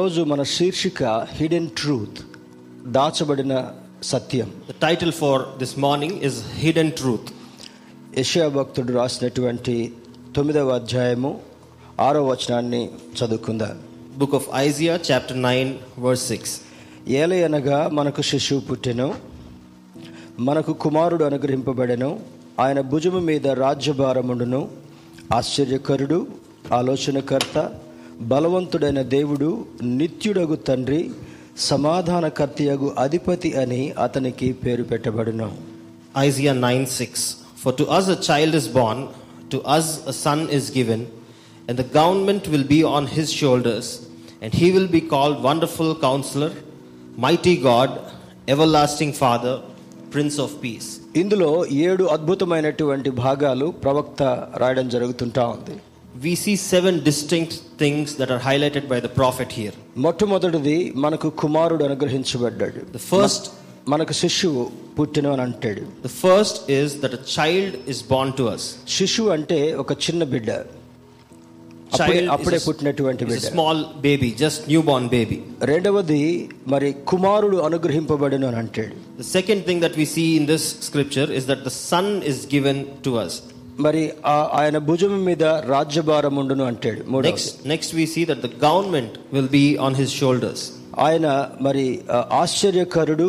రోజు మన శీర్షిక హిడెన్ ట్రూత్ దాచబడిన సత్యం The title for this morning is Hidden Truth. యెషయా భక్తుడు రాసినటువంటి తొమ్మిదవ అధ్యాయము ఆరో వచనాన్ని చదువుకుందాం Book of Isaiah, chapter 9, verse 6. ఏలయనగా మనకు శిశువు పుట్టెను మనకు కుమారుడు అనుగ్రహింపబడెను ఆయన భుజము మీద రాజ్యభారముండును ఆశ్చర్యకరుడు ఆలోచనకర్త బలవంతుడైన దేవుడు నిత్యుడగు తండ్రి సమాధానకర్తయగు అధిపతి అని అతనికి పేరు పెట్టబడిన. Isaiah nine six for to us a child is born to us a son is given and the government will be on his shoulders and he will be called wonderful counsellor mighty God everlasting father prince of peace ఇందులో ఏడు అద్భుతమైనటువంటి భాగాలు ప్రవక్త రాయడం జరుగుతుంటా ఉంది. We see seven distinct things that are highlighted by the prophet here. మొట్టమొదటిది మనకు కుమారుడు అనుగ్రహించబడ్డాడు The first మనకు శిశువు పుట్టిన అని అంటాడు The first is that a child is born to us. శిశువు అంటే ఒక చిన్న బిడ్డ అప్పుడే Child అప్పుడే is a, పుట్టినటువంటి is a బిడ్డ small baby, just newborn baby. రెండవది మరి కుమారుడు అనుగ్రహింపబడిన అని అంటాడు The second thing that we see in this scripture is that the son is given to us. మరి ఆయన భుజం మీద రాజ్యభారం ఉండును అంటాడు. Next next we see that the government will be on his shoulders ఆయన మరి ఆశ్చర్యకరుడు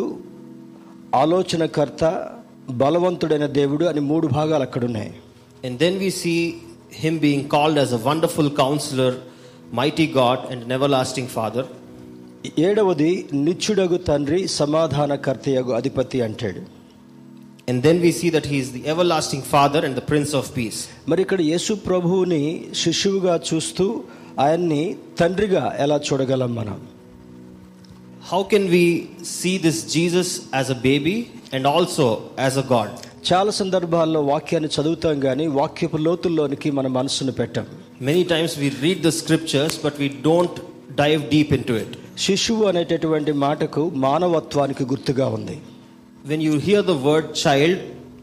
ఆలోచనకర్త బలవంతుడైన దేవుడు అని మూడు భాగాలు అక్కడ ఉన్నాయి and then we see him being called as a wonderful counsellor mighty God and never lasting father ఏడవది నిచ్చుడగు తండ్రి సమాధానకర్తయగు అధిపతి అంటాడు. And then we see that he is the everlasting father and the prince of peace. మరి ఇక్కడ యేసు ప్రభువుని శిశువుగా చూస్తూ ఆయన్ని తండ్రిగా ఎలా చూడగలం మనం How can we see this Jesus as a baby and also as a God? చాలా సందర్భాల్లో వాక్యాన్ని చదువుతాం కానీ వాక్యపు లోతుల్లోనికి మన మనసును పెట్టాం Many times we read the scriptures, but we don't dive deep into it. శిశువు అనేటటువంటి మాటకు మానవత్వానికి గుర్తుగా ఉంది when you hear the word child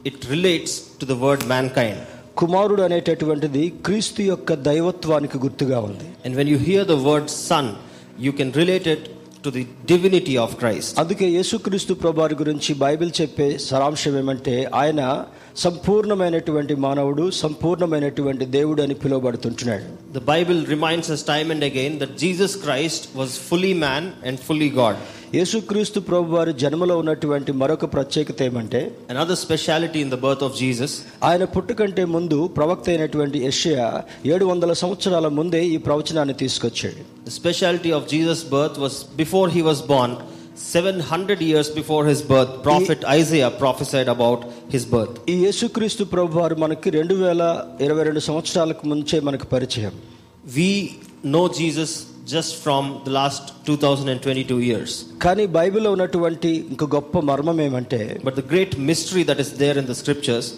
it relates to the word mankind కుమారుడు అనేటటువంటిది క్రీస్తు యొక్క దైవత్వానికి గుర్తుగా ఉంది. And when you hear the word son you can related to the divinity of Christ అందుకే యేసుక్రీస్తు ప్రభారి గురించి బైబిల్ చెప్పే సారాంశం ఏమంటే ఆయన సంపూర్ణమైనటువంటి మానవుడు సంపూర్ణమైనటువంటి దేవుడు అని పిలువబడుతుంటున్నాడు. The Bible reminds time and again that Jesus Christ was fully man and fully God యేసుక్రీస్తు ప్రభు వారి జన్మలో ఉన్నటువంటి మరొక ప్రత్యేకత ఏమంటే another speciality in the birth of Jesus ఆయన పుట్టుకంటే ముందు ప్రవక్త అయినటువంటి ఎషియా ఏడు వందల సంవత్సరాల ముందే ఈ ప్రవచనాన్ని తీసుకొచ్చాడు. Speciality of Jesus birth was before he was born seven hundred years before his birth prophet Isaiah prophesied about his birth ఈ యేసుక్రీస్తు ప్రభు వారు మనకి రెండు వేల ఇరవై రెండు సంవత్సరాలకు ముంచే మనకు పరిచయం. We know Jesus just from the last two thousand and twenty two years కానీ బైబిల్లో ఉన్నటువంటి ఇంక గొప్ప మర్మం ఏమంటే but the great mystery that is there in the scriptures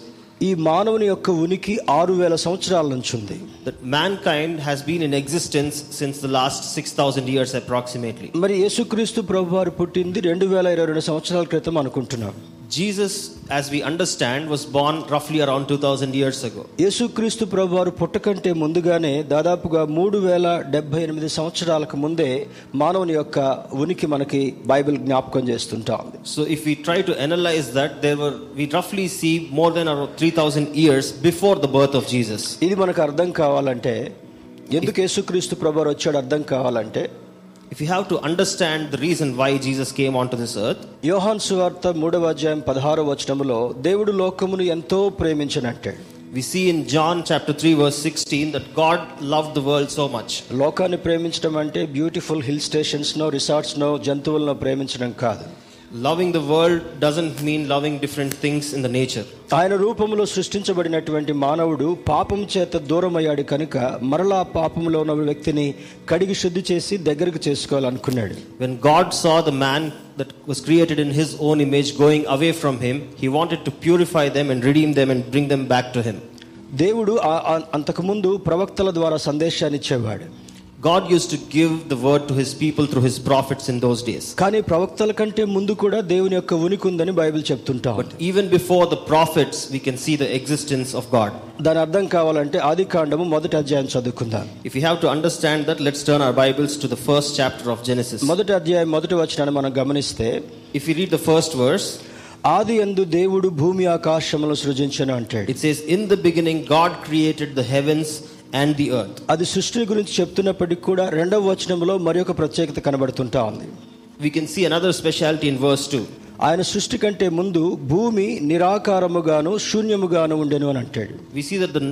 ఈ మానవుని యొక్క ఉనికి ఆరు వేల సంవత్సరాల నుంచి ఉంది. That mankind has been in existence since the last six thousand years approximately మరి యేసుక్రీస్తు ప్రభు వారు పుట్టింది రెండు వేల ఇరవై రెండు సంవత్సరాల క్రితం అనుకుంటున్నాం. Jesus as we understand was born రఫ్లీ around two thousand years ago యేసుక్రీస్తు ప్రభు వారు పుట్టకంటే ముందుగానే దాదాపుగా మూడు వేల డెబ్బై ఎనిమిది సంవత్సరాలకు ముందే మానవుని యొక్క ఉనికి మనకి బైబిల్ జ్ఞాపకం చేస్తుంటా so if we try to analyse that there were we రఫ్లీ see more than around three thousand years before the birth of Jesus ఇది మనకు అర్థం కావాలంటే ఎందుకు యేసుక్రీస్తు ప్రభు వచ్చాడు అర్థం కావాలంటే If you have to understand the reason why Jesus came onto this earth, యోహాన్ సువార్త మూడవ అధ్యాయం పదహారవ వచనములో దేవుడు లోకమును ఎంతో ప్రేమించనంటాడు we see in John chapter 3 verse 16 that God loved the world so much. లోకాన్ని ప్రేమించడం అంటే beautiful hill stations no resorts no జంతువులను ప్రేమించడం కాదు loving the world doesn't mean loving different things in the nature ఆయన రూపంలో సృష్టించబడినటువంటి మానవుడు పాపం చేత దూరం అయ్యాడు కనుక మరలా పాపంలో ఉన్న వ్యక్తిని కడిగి శుద్ధి చేసి దగ్గరకు చేసుకోవాలనుకున్నాడు. When God saw the man that was created in his own image going away from him he wanted to purify them and redeem them and bring them back to him దేవుడు అంతకుముందు ప్రవక్తల ద్వారా సందేశాన్ని ఇచ్చేవాడు. God used to give the word to his people through his prophets in those days. కానీ ప్రవక్తల కంటే ముందు కూడా దేవుని యొక్క ఉనికి ఉందని బైబిల్ చెప్తుంటాం But even before the prophets, we can see the existence of God. దాని అర్థం కావాలంటే ఆది కాండము మొదటి అధ్యాయం చదువుకుందాం If you have to understand that, let's turn our Bibles to the first chapter of Genesis. మొదటి అధ్యాయం మొదటి వచనాన్ని మనం గమనిస్తే If you read the first verse, ఆది ఎందు దేవుడు భూమి ఆకాశములను సృజించను అంటాడు it says, In the beginning, God created the heavens and the earth. అది సృష్టి గురించి చెప్తున్నప్పటికీ కూడా రెండవ వచనంలో మరి ఒక ప్రత్యేకత కనబడుతుంటా ఉంది We can see another specialty in verse 2. ఆయన సృష్టి కంటే ముందు భూమి నిరాకారముగాను శూన్యముగాను ఉండెను అని అంటాడు We see that the,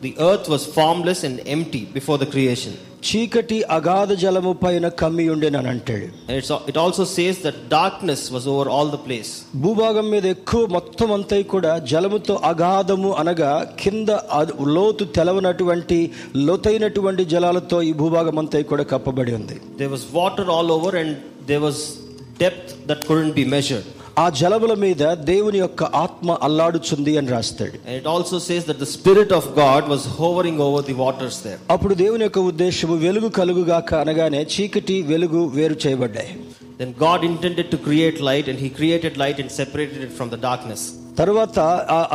the earth was formless and empty before the creation. చీకటి అగాధ జలము పైన కమ్మి ఉండెను అని అంటాడు And it's, it also says that darkness was over all the place. భూభాగం మీద ఎక్కువ మొత్తం అంతా కూడా జలముతో అగాధము అనగా కింద అద్- లోతు తెలవనటువంటి లోతైనటువంటి జలాలతో ఈ భూభాగం అంతా కూడా కప్పబడి ఉంది There was water all over and there was depth that couldn't be measured. ఆ జలముల మీద దేవుని యొక్క ఆత్మ అల్లాడుచుంది అని రాస్తాడు. It also says that the spirit of God was hovering over the waters there అప్పుడు దేవుని యొక్క ఉద్దేశము వెలుగు కలుగుగాక అనగానే చీకటి వెలుగు వేరు చేయబడ్డాయి. Then God intended to create light and he created light and separated it from the darkness తర్వాత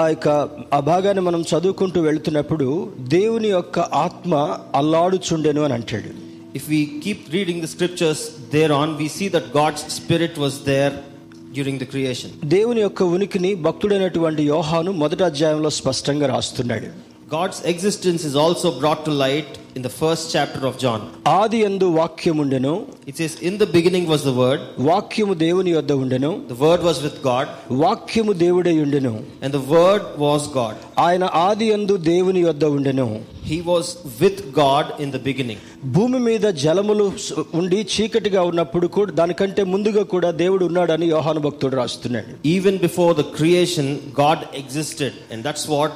ఆ యొక్క ఆ భాగాన్ని మనం చదువుకుంటూ వెళుతున్నప్పుడు దేవుని యొక్క ఆత్మ అల్లాడుచుండెను అని అంటాడు. If we keep reading the scriptures there on we see that God's spirit was there during the creation. దేవుని యొక్క ఉనికిని భక్తుడైనటువంటి యోహాను మొదటి అధ్యాయంలో స్పష్టంగా రాస్తున్నాడు God's existence is also brought to light in the first chapter of John. ఆది ఎందు వాక్యముండెను It says, In the beginning was the Word, వాక్యము దేవుని యొద్ద ఉండెను the Word was with God, వాక్యము దేవుడై ఉండెను and the Word was God. ఆయన ఆది ఎందు దేవుని యొద్ద ఉండెను He was with God in the beginning. భూమి మీద జలములు స- ఉండి చీకటిగా ఉన్నప్పుడు కూడా దానికంటే ముందుగా కూడా దేవుడు ఉన్నాడని యోహాను భక్తుడు రాస్తున్నాడు Even before the creation, God existed, and that's what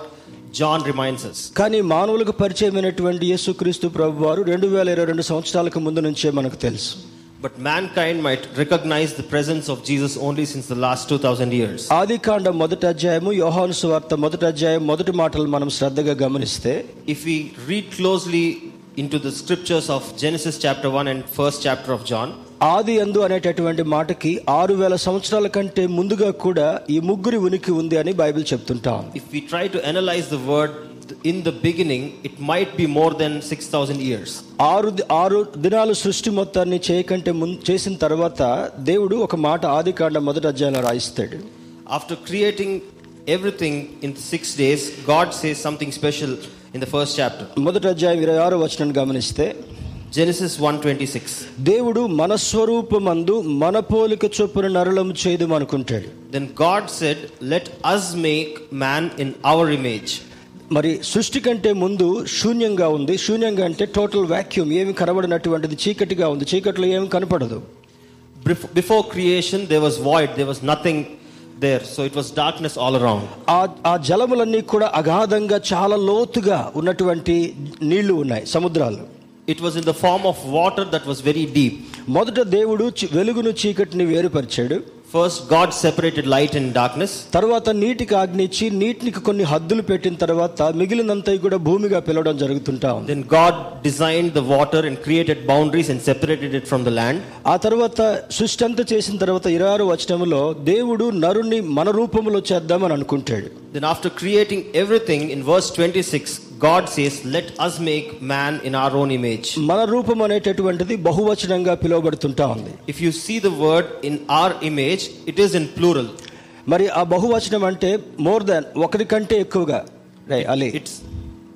John reminisces కానీ మానవులకు పరిచయమైనటువంటి యేసుక్రీస్తు ప్రభు వారు రెండు వేల ఇరవై రెండు సంవత్సరాలకు ముందు నుంచే మనకు తెలుసు. But mankind might recognise the presence of Jesus only since the last two thousand years ఆది కాండ మొదటి అధ్యాయము యోహాను స్వార్త మొదటి అధ్యాయం మొదటి మాటలు మనం శ్రద్ధగా గమనిస్తే if you read closely into the scriptures of Genesis chapter one and first chapter of John ఆది అందు అనేటటువంటి మాటకి ఆరు వేల సంవత్సరాల కంటే ముందుగా కూడా ఈ ముగ్గురి ఉనికి ఉంది అని బైబిల్ చెప్తుంటా ఉంది if we try to analyze the word in the beginning, it might be more than 6,000 years. ఆరు ది- ఆరు దినాలు సృష్టి మొత్తాన్ని చేయకంటే ముందు చేసిన తర్వాత దేవుడు ఒక మాట ఆది కాండం మొదటి అధ్యాయంలో రాయిస్తాడు After creating everything in six days, God says something special in the first chapter. మొదటి అధ్యాయం ఇరవై ఆరు వచనం గమనిస్తే Genesis 1:26. దేవుడు మన స్వరూపమందు మన పోలిక చొప్పున నరులము చేయదు అనుకుంటాడు Then God said, "Let us make man in our image." మరి సృష్టి కంటే ముందు శూన్యంగా ఉంది శూన్యంగా అంటే టోటల్ వాక్యూమ్ ఏమి కనబడినటువంటిది చీకటిగా ఉంది చీకట్లో ఏమి కనపడదు Bef- Before creation, there was void, there was nothing there, so it was darkness all around. ఆ ఆ జలములన్నీ కూడా అగాధంగా చాలా లోతుగా ఉన్నటువంటి నీళ్ళు ఉన్నాయి సముద్రాలు It was in the form of water that was very deep. మొదట దేవుడు చి- వెలుగును చీకటిని వేరుపరిచాడు First, God separated light and darkness. తర్వాత నీటికి ఆజ్ఞించి నీటికి కొన్ని హద్దులు పెట్టిన తర్వాత మిగిలినంతా కూడా భూమిగా పిలవడం జరుగుతుంటా ఉంది Then God designed the water and created boundaries and separated it from the land. ఆ తర్వాత సృష్టి అంతా చేసిన తర్వాత ఇరవై ఆరు వచనంలో దేవుడు నరుణ్ణి మన రూపంలో చేద్దామని అనుకుంటాడు Then, after creating everything, in verse 26, God says let us make man in our own image మన రూపం అనేటటువంటిది బహువచనంగా పిలువబడుతుంటా ఉంది. If you see the word in our image it is in plural మరి ఆ బహువచనం అంటే మోర్ దెన్ ఒకరి కంటే ఎక్కువగా. Ali. It's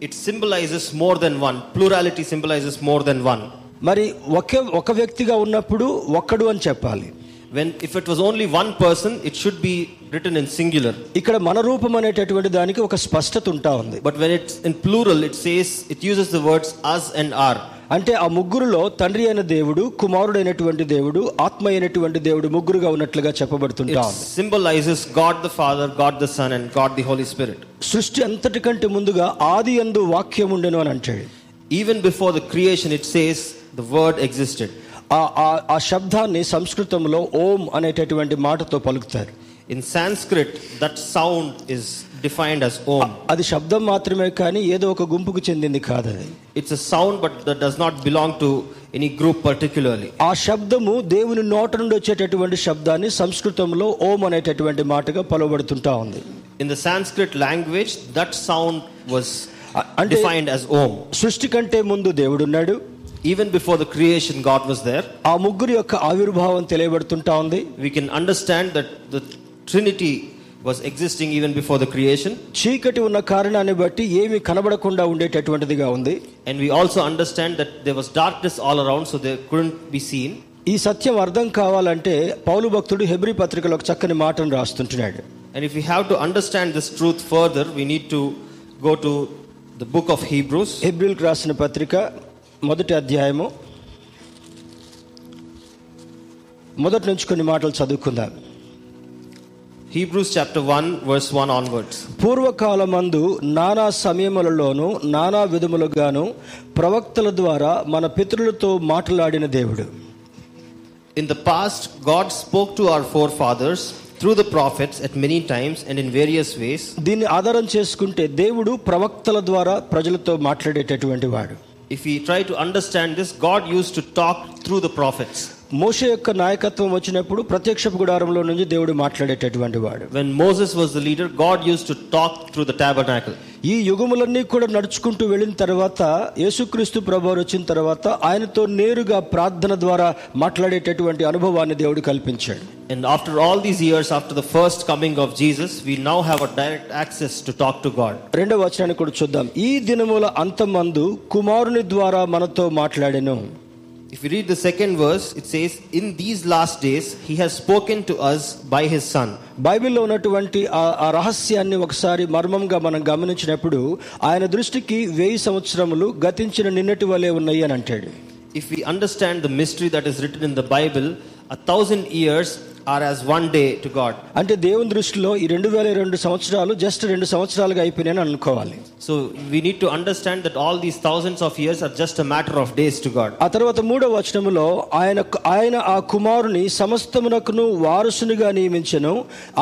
it symbolises more than one plurality symbolises more than one మరి ఒకే ఒక వ్యక్తిగా ఉన్నప్పుడు ఒక్కడు అని చెప్పాలి. When if it was only one person, it should be written in singular. ఇక్కడ మన రూపం అనేటటువంటి దానికి ఒక స్పష్టత ఉంటా ఉంది But when it's in plural, it says it uses the words us and our. అంటే ఆ ముగ్గురులో తండ్రి అయిన దేవుడు కుమారుడైనటువంటి దేవుడు ఆత్మ అయినటువంటి దేవుడు ముగ్గురుగా ఉన్నట్లుగా చెప్పబడుతుంటా It ఉంది symbolizes God the Father, God the Son, and God the Holy Spirit. సృష్టి అంతటికంటే ముందుగా ఆది అందు వాక్యం ఉండెను అని అంటాడు Even before the creation, it says the word existed. ఆ ఆ శబ్దాన్ని సంస్కృతంలో ఓం అనేటటువంటి మాటతో పలుకుతారు. In Sanskrit that sound is defined as Om అది శబ్దం మాత్రమే కానీ ఏదో ఒక గుంపుకు చెందింది కాదు అది. It's a sound but that does not belong to any group particularly ఆ శబ్దము దేవుని నోట నుండి వచ్చేటటువంటి శబ్దాన్ని సంస్కృతంలో ఓం అనేటటువంటి మాటగా పలువబడుతుంటా ఉంది. In the Sanskrit language that sound was defined as Om సృష్టి కంటే ముందు దేవుడు ఉన్నాడు Even before the creation, God was there. ఆ ముగ్గురు యొక్క ఆవిర్భావం తెలియబడుతుంటా ఉంది We can understand that the Trinity was existing even before the creation. చీకటి ఉన్న కారణాన్ని బట్టి ఏమి కనబడకుండా ఉండేటటువంటిదిగా ఉంది And we also understand that there was darkness all around, so they couldn't be seen. ఈ సత్యం అర్థం కావాలంటే పౌలు భక్తుడు హెబ్రి పత్రికలో ఒక చక్కని మాటను రాస్తుంటున్నాడు And if we have to understand this truth further, we need to go to the book of Hebrews. హెబ్రిల్కి రాసిన పత్రిక మొదటి అధ్యాయము మొదటి నుంచి కొన్ని మాటలు చదువుకుందాం Hebrews chapter 1, verse 1 onwards. పూర్వకాలమందు నానా సమయములలోను నానా విధములుగాను ప్రవక్తల ద్వారా మన పితరులతో మాట్లాడిన దేవుడు In the past, God spoke to our forefathers through the prophets at many times and in various ways. దీన్ని ఆధారం చేసుకుంటే దేవుడు ప్రవక్తల ద్వారా ప్రజలతో మాట్లాడేటటువంటి వాడు If we try to understand this, God used to talk through the prophets. మోషే యొక్క నాయకత్వం వచ్చినప్పుడు ప్రత్యక్ష గుడారంలో నుంచి దేవుడు మాట్లాడేటటువంటి వాడు When Moses was the leader, God used to talk through the tabernacle. ఈ యుగములన్నీ కూడా నడుచుకుంటూ వెళ్ళిన తర్వాత యేసుక్రీస్తు ప్రభువారు వచ్చిన తర్వాత ఆయనతో నేరుగా ప్రార్థన ద్వారా మాట్లాడేటటువంటి అనుభవాన్ని దేవుడు కల్పించాడు And after all these years, after the first coming of Jesus, we now have a direct access to talk to God. రెండవ వచనాన్ని కూడా చూద్దాం ఈ దినముల అంతమందు కుమారుని ద్వారా మనతో మాట్లాడెను If you read the second verse, it says, In these last days, He has spoken to us by His Son. బైబిల్లో ఉన్నటువంటి ఆ ఆ రహస్యాన్ని ఒకసారి మర్మంగా మనం గమనించినప్పుడు ఆయన దృష్టికి వెయ్యి సంవత్సరములు గతించిన నిన్నటి వలె ఉన్నాయి అని అంటాడు If we understand the mystery that is written in the Bible, a thousand years are as one day to God. అంటే దేవుని దృష్టిలో ఈ రెండు వేల రెండు సంవత్సరాలు జస్ట్ రెండు సంవత్సరాలుగా అయిపోయినాయని అనుకోవాలి So we need to understand that all these thousands of years are just a matter of days to God. ఆ తర్వాత మూడవ వచనములో ఆయన ఆయన ఆ కుమారుని సమస్తమునకును వారసునిగా నియమించెను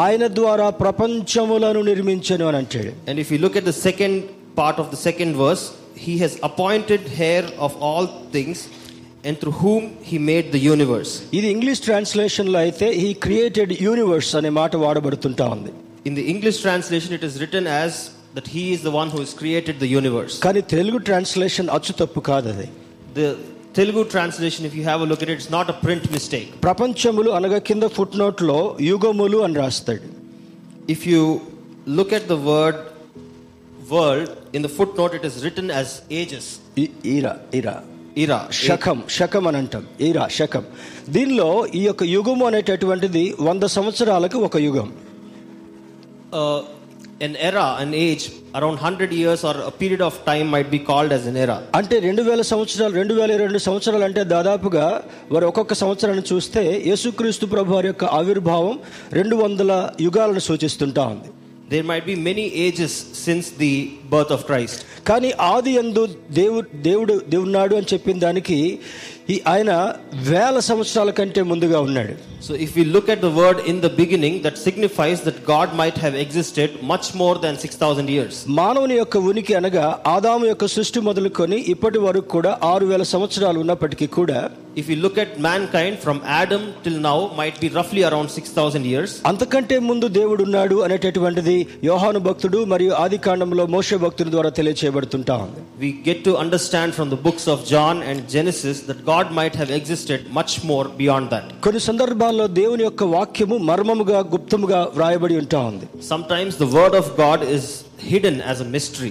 ఆయన ద్వారా ప్రపంచములను నిర్మించెను అని అంటాడు And if you look at the second part of the second verse, He has appointed heir of all things, and through whom He made the universe. ఇది ఇంగ్లీష్ ట్రాన్స్లేషన్ లో అయితే ఈ క్రియేటెడ్ యూనివర్స్ అనే మాట వాడబడుతుంటా ఉంది In the English translation, it is written as that He is the one who has created the universe. కానీ Telugu translation అచ్చు తప్పు కాదు అది The Telugu translation, if you have a look at it, it's not a print mistake. ప్రపంచములు అనగా కింద footnote లో యుగములు అని రాస్తాడు If you look at the word world, in the footnote, it is written as ages. ఈ- ఈరా ఈరా Era. శకం శకం అని అంటాం ఈరా శకం దీనిలో ఈ యొక్క యుగము అనేటటువంటిది వంద సంవత్సరాలకు ఒక యుగం an era, an age, around 100 years or a period of time might be called as an era. అంటే రెండు వేల సంవత్సరాలు రెండు వేల రెండు సంవత్సరాలు అంటే దాదాపుగా వారు ఒక్కొక్క సంవత్సరాన్ని చూస్తే యేసుక్రీస్తు ప్రభు వారి యొక్క ఆవిర్భావం రెండు వందల యుగాలను సూచిస్తుంటా ఉంది there might be many ages since the birth of Christ కానీ ఆది ఎందు దేవుడు దేవుడు దేవున్నాడు అని చెప్పిన దానికి ఈ ఆయన వేల సంవత్సరాల కంటే ముందుగా ఉన్నాడు. So, if we look at the word in the beginning, that signifies that God might have existed much more than 6,000 years. మానవుని యొక్క ఉనికి అనగా ఆదాము యొక్క సృష్టి మొదలుకొని ఇప్పటి వరకు కూడా ఆరు వేల సంవత్సరాలు ఉన్నప్పటికీ కూడా If you look at mankind from Adam till now, might be roughly around 6,000 years. అంతకంటే ముందు దేవుడు ఉన్నాడు అనేటటువంటిది యోహాను భక్తుడు మరియు ఆది కాండంలో మోషే భక్తుడి ద్వారా తెలియచేయబడుతుంటా ఉంది We get to understand from the books of John and Genesis that God might have existed much more beyond that. కొన్ని సందర్భాల్లో దేవుని యొక్క వాక్యము మర్మముగా గుప్తముగా వ్రాయబడి ఉంటా ఉంది Sometimes the word of God is hidden as a mystery.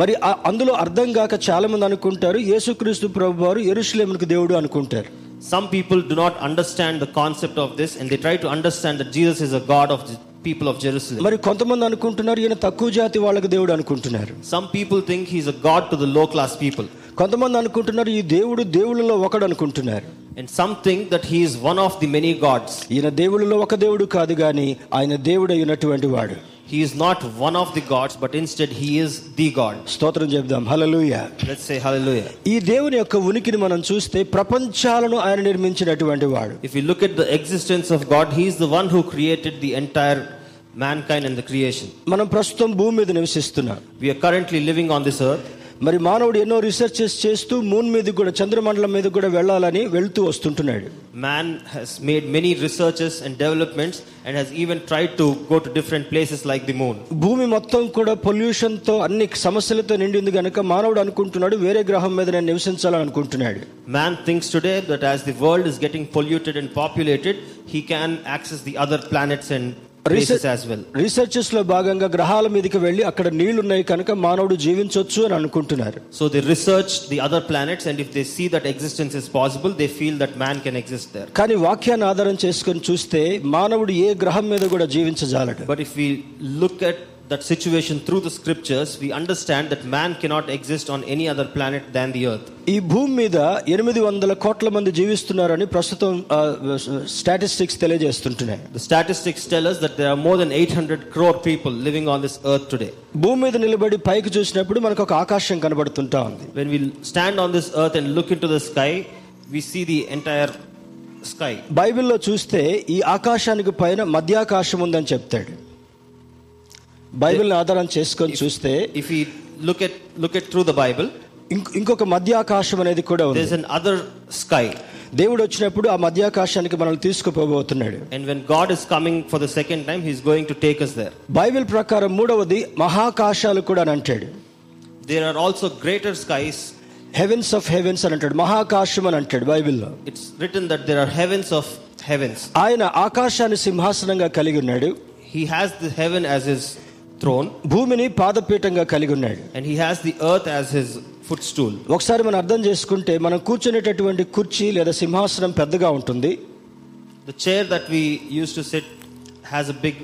మరి ఆ- అందులో అర్థం కాక చాలా మంది అనుకుంటారు యేసుక్రీస్తు ప్రభు వారు ఎరుషులేమునికి దేవుడు అనుకుంటారు Some people do not understand the concept of this and they try to understand that Jesus is a God of the people of Jerusalem. మరి కొంతమంది అనుకుంటున్నారు ఈయన తక్కువ జాతి వాళ్ళకి దేవుడు అనుకుంటున్నారు Some people think he's a God to the low class people. కొంతమంది అనుకుంటున్నారు ఈ దేవుడు దేవుళ్ళలో ఒకడు అనుకుంటున్నారు And some think that he is one of the many gods. ఈయన దేవుళ్ళలో ఒక దేవుడు కాదు గాని ఆయన దేవుడు అయినటువంటి వాడు He is not one of the gods, but instead he is the God. స్తోత్రం చెప్దాం హల్లెలూయా Let's say hallelujah. ఈ దేవుని యొక్క ఉనికిని మనం చూస్తే ప్రపంచాలను ఆయన నిర్మించినటువంటి వాడు If you look at the existence of God, he is the one who created the entire mankind and the creation. మనం ప్రస్తుతం భూమి మీద నివసిస్తున్నాం We are currently living on this earth. మరి మానవుడు ఎన్నో రీసెర్చెస్ చేస్తూ మూన్ మీద కూడా చంద్రమండలం మీద కూడా వెళ్ళాలని వెళ్తూ వస్తుంటున్నాడు Man has made many researches and developments and has even tried to go to different places like the moon. భూమి మొత్తం కూడా పొల్యూషన్ తో అన్ని సమస్యలతో నిండింది గనుక మానవుడు అనుకుంటున్నాడు వేరే గ్రహం మీద నేను నివసించాలని అనుకుంటున్నాడు Man thinks today that as the world is getting polluted and populated, he can access the other planets and places as well. రీసెర్చెస్లో భాగంగా గ్రహాల మీదకి వెళ్ళి అక్కడ నీళ్ళు ఉన్నాయి కనుక మానవుడు జీవించవచ్చు అని అనుకుంటున్నారు. So the research the other planets and if they see that existence is possible they feel that man can exist there కానీ వాక్యాన్ని ఆధారం చేసుకుని చూస్తే మానవుడు ఏ గ్రహం మీద కూడా జీవించజాలడు. But if we look at that situation through the scriptures, we understand that man cannot exist on any other planet than the earth. ఈ భూమి మీద ఎనిమిది వందల కోట్ల మంది జీవిస్తున్నారని ప్రస్తుతం స్టాటిస్టిక్స్ తెలియజేస్తుంటున్నాయి The statistics tell us that there are more than 800 crore people living on this earth today. భూమి మీద నిలబడి పైకి చూసినప్పుడు మనకు ఒక ఆకాశం కనబడుతుంటా ఉంది When we stand on this earth and look into the sky, we see the entire sky. బైబిల్లో చూస్తే ఈ ఆకాశానికి పైన మధ్యాకాశం ఉందని చెప్తాడు బైబిల్ని ఆధారం చేసుకొని చూస్తే If we look at look at through the Bible, ఇంక- ఇంకొక మధ్యాకాశం అనేది కూడా ఉంది there's an other sky. దేవుడు వచ్చినప్పుడు ఆ మధ్యాకాశానికి మనల్ని తీసుకుపోబోతున్నాడు And when God is coming for the second time, He's going to take us there. Bible ప్రకారం మూడవది మహాకాశాలు కూడా అని అంటాడు There are also greater skies. Heavens of heavens అని అంటాడు మహాకాశం అని అంటాడు బైబిల్లో It's written that there are heavens of heavens. ఆయన ఆకాశాన్ని సింహాసనంగా కలిగి ఉన్నాడు He has the heaven as His throne, భూమిని పాదపీఠంగా కలిగి ఉన్నాడు and He has the earth as His footstool. ఒకసారి మనం అర్థం చేసుకుంటే మనం కూర్చునేటటువంటి కుర్చీ లేదా సింహాసనం పెద్దగా ఉంటుంది The chair that we used to sit has a big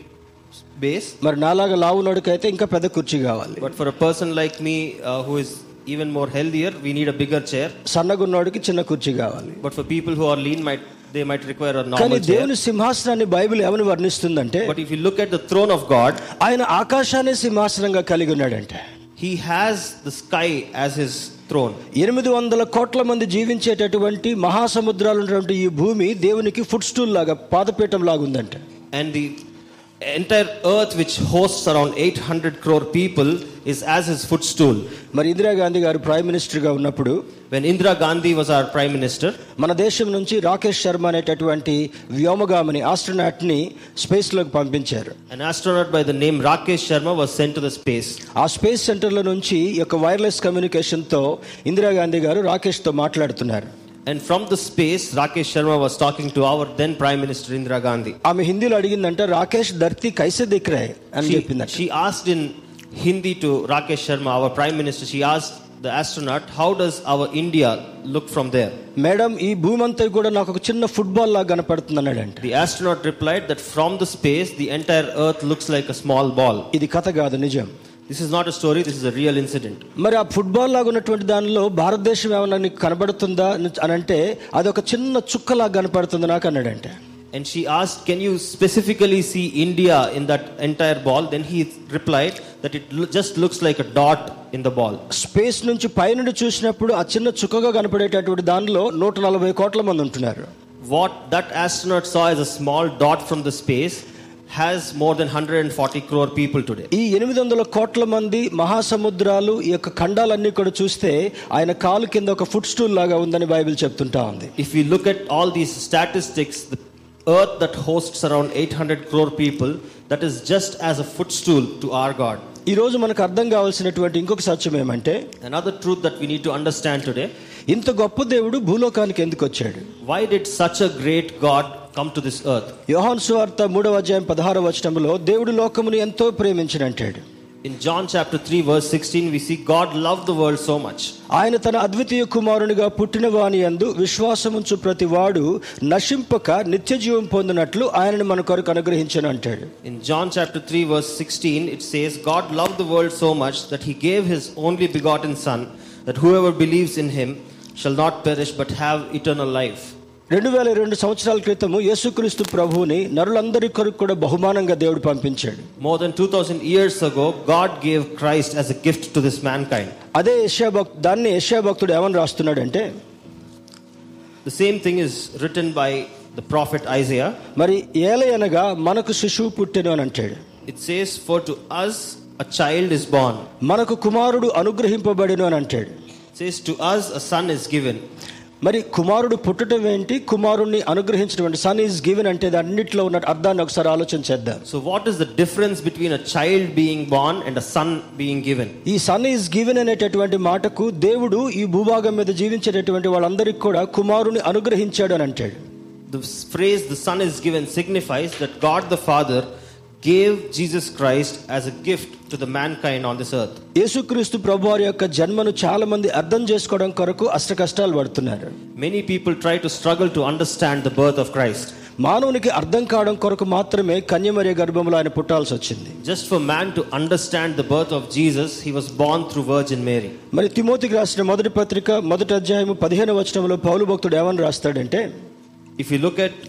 base, మరి నాలాగా లావునోడికైతే ఇంకా పెద్ద కుర్చీ కావాలి but for a person like me uh, who is even more healthier, we need a bigger chair. సన్నగున్నోడికి చిన్న కుర్చీ కావాలి But for people who are lean, they might require a కానీ. దేవుని సింహాసనాన్ని బైబిల్ ఏమని వర్ణిస్తుందంటే But if you look at the throne of God, ఆయన ఆకాశాన్ని సింహాసనంగా కలిగి ఉన్నాడంటే He has the sky as His throne. ఎనిమిది వందల కోట్ల మంది జీవించేటటువంటి మహాసముద్రాలు ఉన్నటువంటి ఈ భూమి దేవునికి ఫుడ్ స్టూల్ లాగా పాదపీఠం లాగా ఉందంట entire earth which host around eight hundred crore people is as his food stool మరి ఇందిరా గాంధీ గారు ప్రైమ్ మినిస్టర్గా ఉన్నప్పుడు when Indira Gandhi was our prime minister మన దేశం నుంచి రాకేష్ శర్మ అనేటటువంటి వ్యోమగామిని ఆస్ట్రోనాట్ని స్పేస్లోకి పంపించారు and astronaut by the name Rakesh Sharma was sent the space ఆ స్పేస్ సెంటర్ నుంచి యొక్క వైర్లెస్ కమ్యూనికేషన్తో ఇందిరా గారు రాకేష్తో మాట్లాడుతున్నారు. And from the space, Rakesh Sharma was talking to our then prime minister Indira Gandhi. ఆమె హిందీలో అడిగిందంటే రాకేష్ ధర్తీ కైసే దిక్ రహే అని She, చెప్పిందంట she asked in Hindi to Rakesh Sharma, our prime minister, she asked the astronaut, How does our India look from there? Madam ఈ భూమి అంతా కూడా నాకు ఒక చిన్న ఫుట్బాల్ లాగా కనపడుతుంది అన్నాడంట The astronaut replied that from the space, the entire earth looks like a small ball. ఇది కథ కాదు నిజం This is not a story, this is a real incident. మరి ఆ ఫుట్బాల్ లాగా ఉన్నటువంటి దానిలో భారతదేశం ఏమన్నా నీకు కనబడుతుందా అని అంటే అది ఒక చిన్న చుక్కలాగా కనపడుతుంది నాకు అన్నాడంట And she asked, Can you specifically see India in that entire ball? Then he replied that it lo- just looks like a dot in the ball. Space నుంచి పైనుండి చూసినప్పుడు ఆ చిన్న చుక్కగా కనపడేటటువంటి దానిలో నూట నలభై కోట్ల మంది ఉంటున్నారు What that astronaut saw as a small dot from the space has more than 140 crore people today. ఈ ఎనిమిది వందల కోట్ల మంది మహాసముద్రాలు ఈ యొక్క ఖండాలన్నీ కూడా చూస్తే ఆయన కాలు కింద ఒక ఫుట్ స్టూల్ లాగా ఉందని బైబిల్ చెప్తుంటా ఉంది If we look at all these statistics, the earth that hosts around 800 crore people, that is just as a footstool to our God. ఈ రోజు మనకు అర్థం కావాల్సినటువంటి ఇంకొక సత్యం ఏమంటే Another truth that we need to understand today ఇంత గొప్ప దేవుడు భూలోకానికి ఎందుకు వచ్చాడు why did such a great God come to this earth? యోహాన్ సువార్త మూడవ అధ్యాయం పదహారవ వచనంలో దేవుడు లోకమును ఎంతో ప్రేమించిన అంటాడు In John chapter 3, verse 16, we see God loved the world so much. ఆయన తన అద్వితీయ కుమారునిగా పుట్టిన వాని యందు విశ్వాసముంచు ప్రతి వాడు నశింపక నిత్య జీవం పొందినట్లు ఆయనను మన కొరకు అనుగ్రహించను అంటాడు In John chapter 3, verse 16, it says, God loved the world so much that he gave his only begotten Son, that whoever believes in him shall not perish but have eternal life. రెండు వేల రెండు సంవత్సరాల క్రితం యేసుక్రీస్తు ప్రభుని నరులందరి కొరకు కూడా బహుమానంగా దేవుడు పంపించాడు. More than two thousand years ago God gave Christ as gift to this mankind అదే యశా భక్ దాన్ని యశా భక్తుడు ఏమని రాస్తున్నాడు అంటే the same thing is written by the prophet Isaiah మరి ఏల అనగా మనకు శిశువు పుట్టిన అని అంటాడు. It says for to us a child is born మనకు కుమారుడు అనుగ్రహింపబడిన అని అంటాడు. Says to us a son is given మరి కుమారుడు పుట్టడం ఏంటి? కుమారుణ్ణి అనుగ్రహించడం సన్ ఈజ్ గివెన్ అంటే అన్నింటిలో ఉన్న అర్థాన్ని ఒకసారి ఆలోచన చేద్దాం. So, what is the difference between a child being born and a son being given? ఈ సన్ ఈజ్ గివెన్ అనేటటువంటి మాటకు దేవుడు ఈ భూభాగం మీద జీవించేటటువంటి వాళ్ళందరికీ కూడా కుమారుని అనుగ్రహించాడు అని అంటాడు. The phrase the son is given signifies that God the gave Jesus Christ as gift to the mankind on this earth యేసుక్రీస్తు ప్రభు వారి యొక్క జన్మను చాలా మంది అర్థం చేసుకోవడం కొరకు అష్ట కష్టాలు పడుతున్నారు. Many people try to struggle to understand the birth of Christ మానవునికి అర్థం కావడం కొరకు మాత్రమే కన్యమరియ గర్భంలో ఆయన పుట్టాల్సి వచ్చింది. Just for man to understand the birth of Jesus he was born through virgin Mary మరి తిమోతికి రాసిన మొదటి పత్రిక మొదటి అధ్యాయం పదిహేను వచనంలో పౌలు భక్తుడు ఏమని రాస్తాడంటే if you look at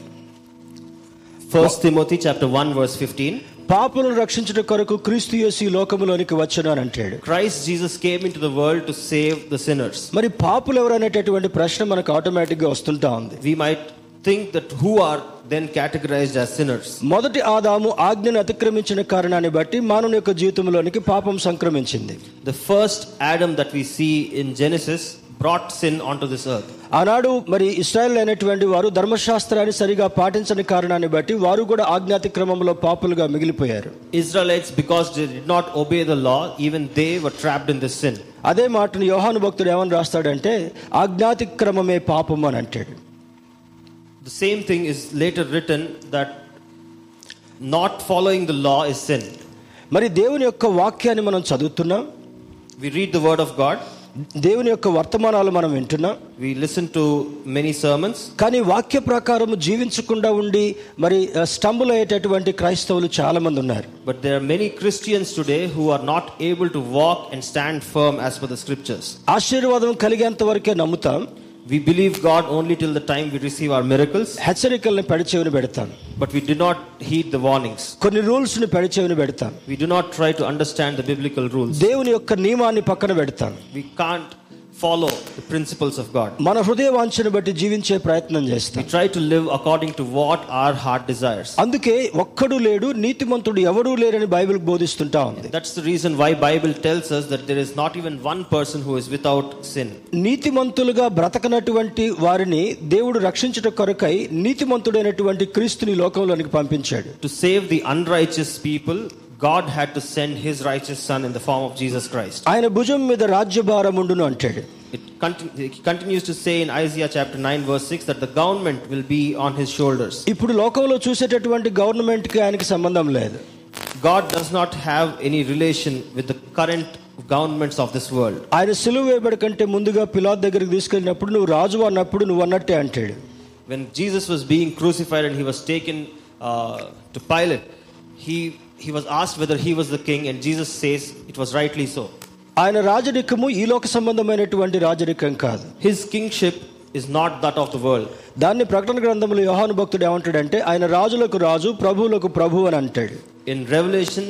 1 Timothy chapter 1 verse 15, పాపులను రక్షించుట కొరకు క్రీస్తు యేసు ఈ లోకములోనికి వచ్చును అని అంటాడు Christ Jesus came into the world to save the sinners. మరి పాపులు ఎవరనేటటువంటి ప్రశ్న మనకు ఆటోమేటిక్ గా వస్తుంటా ఉంది We might think that who are then categorized as sinners. మొదటి ఆదాము ఆజ్ఞను అతిక్రమించిన కారణాన్ని బట్టి మానవుని యొక్క జీవితంలోనికి పాపం సంక్రమించింది The first Adam that we see in Genesis brought sin onto this earth. ఆనాడు మరి ఇస్రాయల్ అయినటువంటి వారు ధర్మశాస్త్రాన్ని సరిగా పాటించని కారణాన్ని బట్టి వారు కూడా ఆజ్ఞాతిక్రమంలో పాపులుగా మిగిలిపోయారు Israelites, because they did not obey the law, even they were trapped in this sin. అదే మాటను యోహాను భక్తుడు ఏమని రాస్తాడంటే ఆజ్ఞాతిక్రమమే పాపం అని అంటాడు The same thing is later written that not following the law is sin. మరి దేవుని యొక్క వాక్యాన్ని మనం చదువుతున్నాం We read the word of God, దేవుని యొక్క వర్తమానాలు మనం వింటున్నాం. We listen to many sermons కానీ వాక్య ప్రకారం జీవించకుండా ఉండి మరి స్టంబుల్ అయ్యేటటువంటి క్రైస్తవులు చాలా మంది ఉన్నారు. But there are many Christians today who are not able to walk and stand firm as per the scriptures ఆశీర్వాదం కలిగేంత వరకే నమ్ముతాం. We believe God only till the time we receive our miracles, హెచ్చరికల్ని పెడచెవిని పెడతాం but we do not heed the warnings. కొన్ని rules ని పెడచెవిని పెడతాం We do not try to understand the biblical rules. దేవుని యొక్క నియమాన్ని పక్కన పెడతాం We can't follow the principles of God. మన హృదయ వాంఛను బట్టి జీవించే ప్రయత్నం We చేస్తాం try to live according to what our heart desires. అందుకే ఒక్కడు లేడు నీతిమంతుడు ఎవడూ లేరని బైబిల్ బోధిస్తుంటా ఉంది That's the reason why Bible tells us that there is not even one person who is without sin. నీతిమంతులుగా బ్రతకనటువంటి వారిని దేవుడు రక్షించుట కొరకై నీతిమంతుడైనటువంటి క్రీస్తుని లోకంలోనికి పంపించాడు To save the unrighteous people, God had to send his righteous son in the form of Jesus Christ. ఆయన భుజం మీద రాజ్యభారముండును అంటాడు It continu- he continues to say in Isaiah chapter 9 verse 6 that the government will be on his shoulders. ఇప్పుడు లోకంలో చూసేటటువంటి government కి ఆయనకి సంబంధం లేదు God does not have any relation with the current governments of this world. ఆయన సిలువ వేయబడి కంటే ముందుగా పిలాత్ దగ్గరికి తీసుకెళ్ళినప్పుడు నువ్వు రాజు అన్నప్పుడు నువ్వు అన్నట్టే అంటాడు When Jesus was being crucified and he was taken uh, to Pilate, he, he was asked whether he was the king, and Jesus says it was rightly so. ఆయన రాజరికము ఈ లోక సంబంధమైనటువంటి రాజరికం కాదు His kingship is not that of the world. దాన్ని ప్రకటన గ్రంథంలో యోహాను భక్తుడు ఏమంటాడంటే ఆయన రాజులకు రాజు ప్రభువులకు ప్రభు అని అంటాడు In Revelation,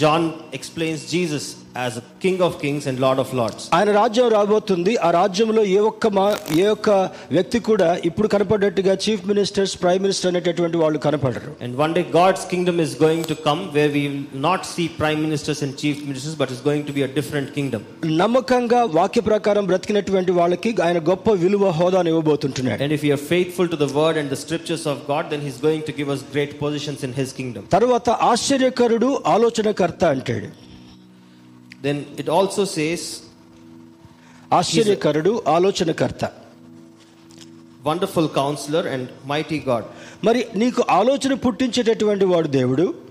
John explains Jesus as king of kings and lord of lords ఆయన రాజ్యం రాబోతుంది. ఆ రాజ్యంలో ఏ ఒక్క మా ఏ ఒక్క వ్యక్తి కూడా ఇప్పుడు కనపడేట్టుగా చీఫ్ మినిస్టర్స్ ప్రైమ్ మినిస్టర్ అనేటటువంటి వాళ్ళు కనపడరు. And one day God's kingdom is going to come where we not see prime ministers and chief ministers but is going to be a different kingdom నమ్మకంగా వాక్య ప్రకారం బ్రతికినటువంటి వాళ్ళకి ఆయన గొప్ప విలువ హోదాను ఇవ్వబోతుంటున్నాడు. And if you are faithful to the word and the scriptures of God then he is going to give us great positions in his kingdom తర్వాత ఆశ్చర్యకరుడు ఆలోచనకర్త అంటాడు. దెన్ ఇట్ ఆల్సో సేస్ ఆశ్చర్యకరుడు ఆలోచనకర్త. Wonderful counsellor and mighty God మరి నీకు ఆలోచన పుట్టించేటటువంటి వాడు దేవుడు?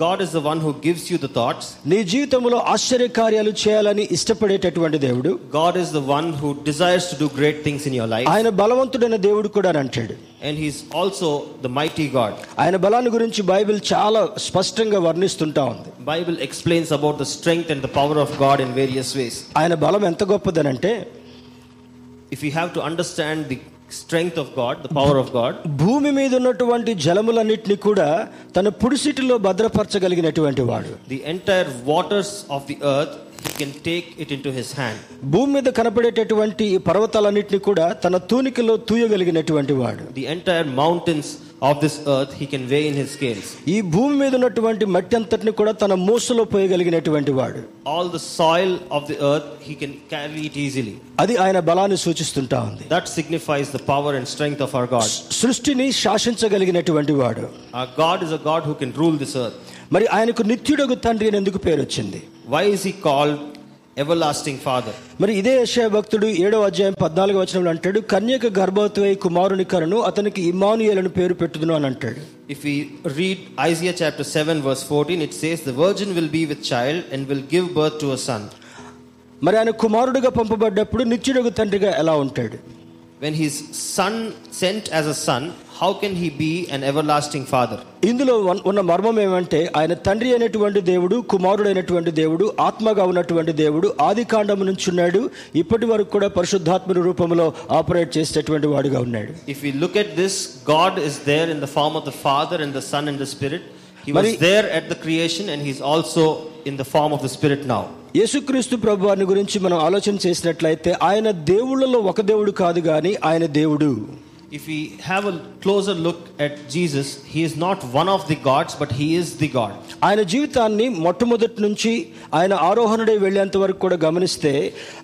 God is the one who gives you the thoughts. నీ జీవితంలో ఆశ్చర్య కార్యాలు చేయాలని ఇష్టపడేటటువంటి దేవుడు God is the one who desires to do great things in your life. ఆయన బలవంతుడైన దేవుడు కూడా అని అంటాడు And He's also the mighty God. ఆయన బలాన్ని గురించి బైబిల్ చాలా స్పష్టంగా వర్ణిస్తుంటా ఉంది Bible explains about the strength and the power of God in various ways. ఆయన బలం ఎంత గొప్పదనంటే If you have to understand the strength of God, the power of God, భూమి మీద ఉన్నటువంటి జలములన్నిటిని కూడా తన పుడిసిటిలో భద్రపరచగలిగినటువంటి వాడు the entire waters of the earth, He can take it into His hand. భూమి మీద కనపడేటటువంటి పర్వతాలన్నిటిని కూడా తన తూనికలో తూయగలిగినటువంటి వాడు The entire mountains of this earth he can weigh in his scales. ఈ భూమి మీద ఉన్నటువంటి మట్టి అంతటిని కూడా తన మోసలో పోయగలిగినటువంటి వాడు All the soil of the earth he can carry it easily. అది ఆయన బలాన్ని సూచిస్తుంటా ఉంది That signifies the power and strength of our God. సృష్టిని శాసించగలిగినటువంటి వాడు Our God is a God who can rule this earth. మరి ఆయనకు నిత్యుడగు తండ్రి అని ఎందుకు పేరు వచ్చింది Why is he called everlasting father? మరి ఇదే యెషయా భక్తుడు ఏడో అధ్యాయం పద్నాలుగు వచనంలో అంటాడు కన్యక గర్భవతి అయి కుమారుని కరను అతనికి ఇమానుయేలను పేరు పెట్టుదును అని అంటాడు If we read Isaiah chapter 7, verse 14, it says, The virgin will be with child and will give birth to a son. మరి ఆయన కుమారుడిగా పంపబడ్డప్పుడు నిత్యుడగు తండ్రిగా ఎలా ఉంటాడు When his son sent as a son, how can he be an everlasting father? ఇందులో ఉన్న- మర్మం ఏమంటే ఆయన తండ్రి అయినటువంటి దేవుడు కుమారుడైనటువంటి దేవుడు ఆత్మగా ఉన్నటువంటి దేవుడు ఆది కాండము నుంచి ఉన్నాడు ఇప్పటి వరకు కూడా పరిశుద్ధాత్మ రూపంలో ఆపరేట్ చేసేటటువంటి వాడుగా ఉన్నాడు If we look at this, God is there in the form of the Father and the Son and the Spirit. He was Mari- there at the creation and he's also in the form of the Spirit now. యేసుక్రీస్తు ప్రభు వారిని గురించి మనం ఆలోచన చేసినట్లయితే ఆయన దేవుళ్ళలో ఒక దేవుడు కాదు కానీ ఆయన దేవుడు If we have a closer look at Jesus, he is not one of the gods, but he is the God. ఆయన జీవితాన్ని మొట్టమొదటి నుంచి ఆయన ఆరోహణుడై వెళ్ళేంత వరకు కూడా గమనిస్తే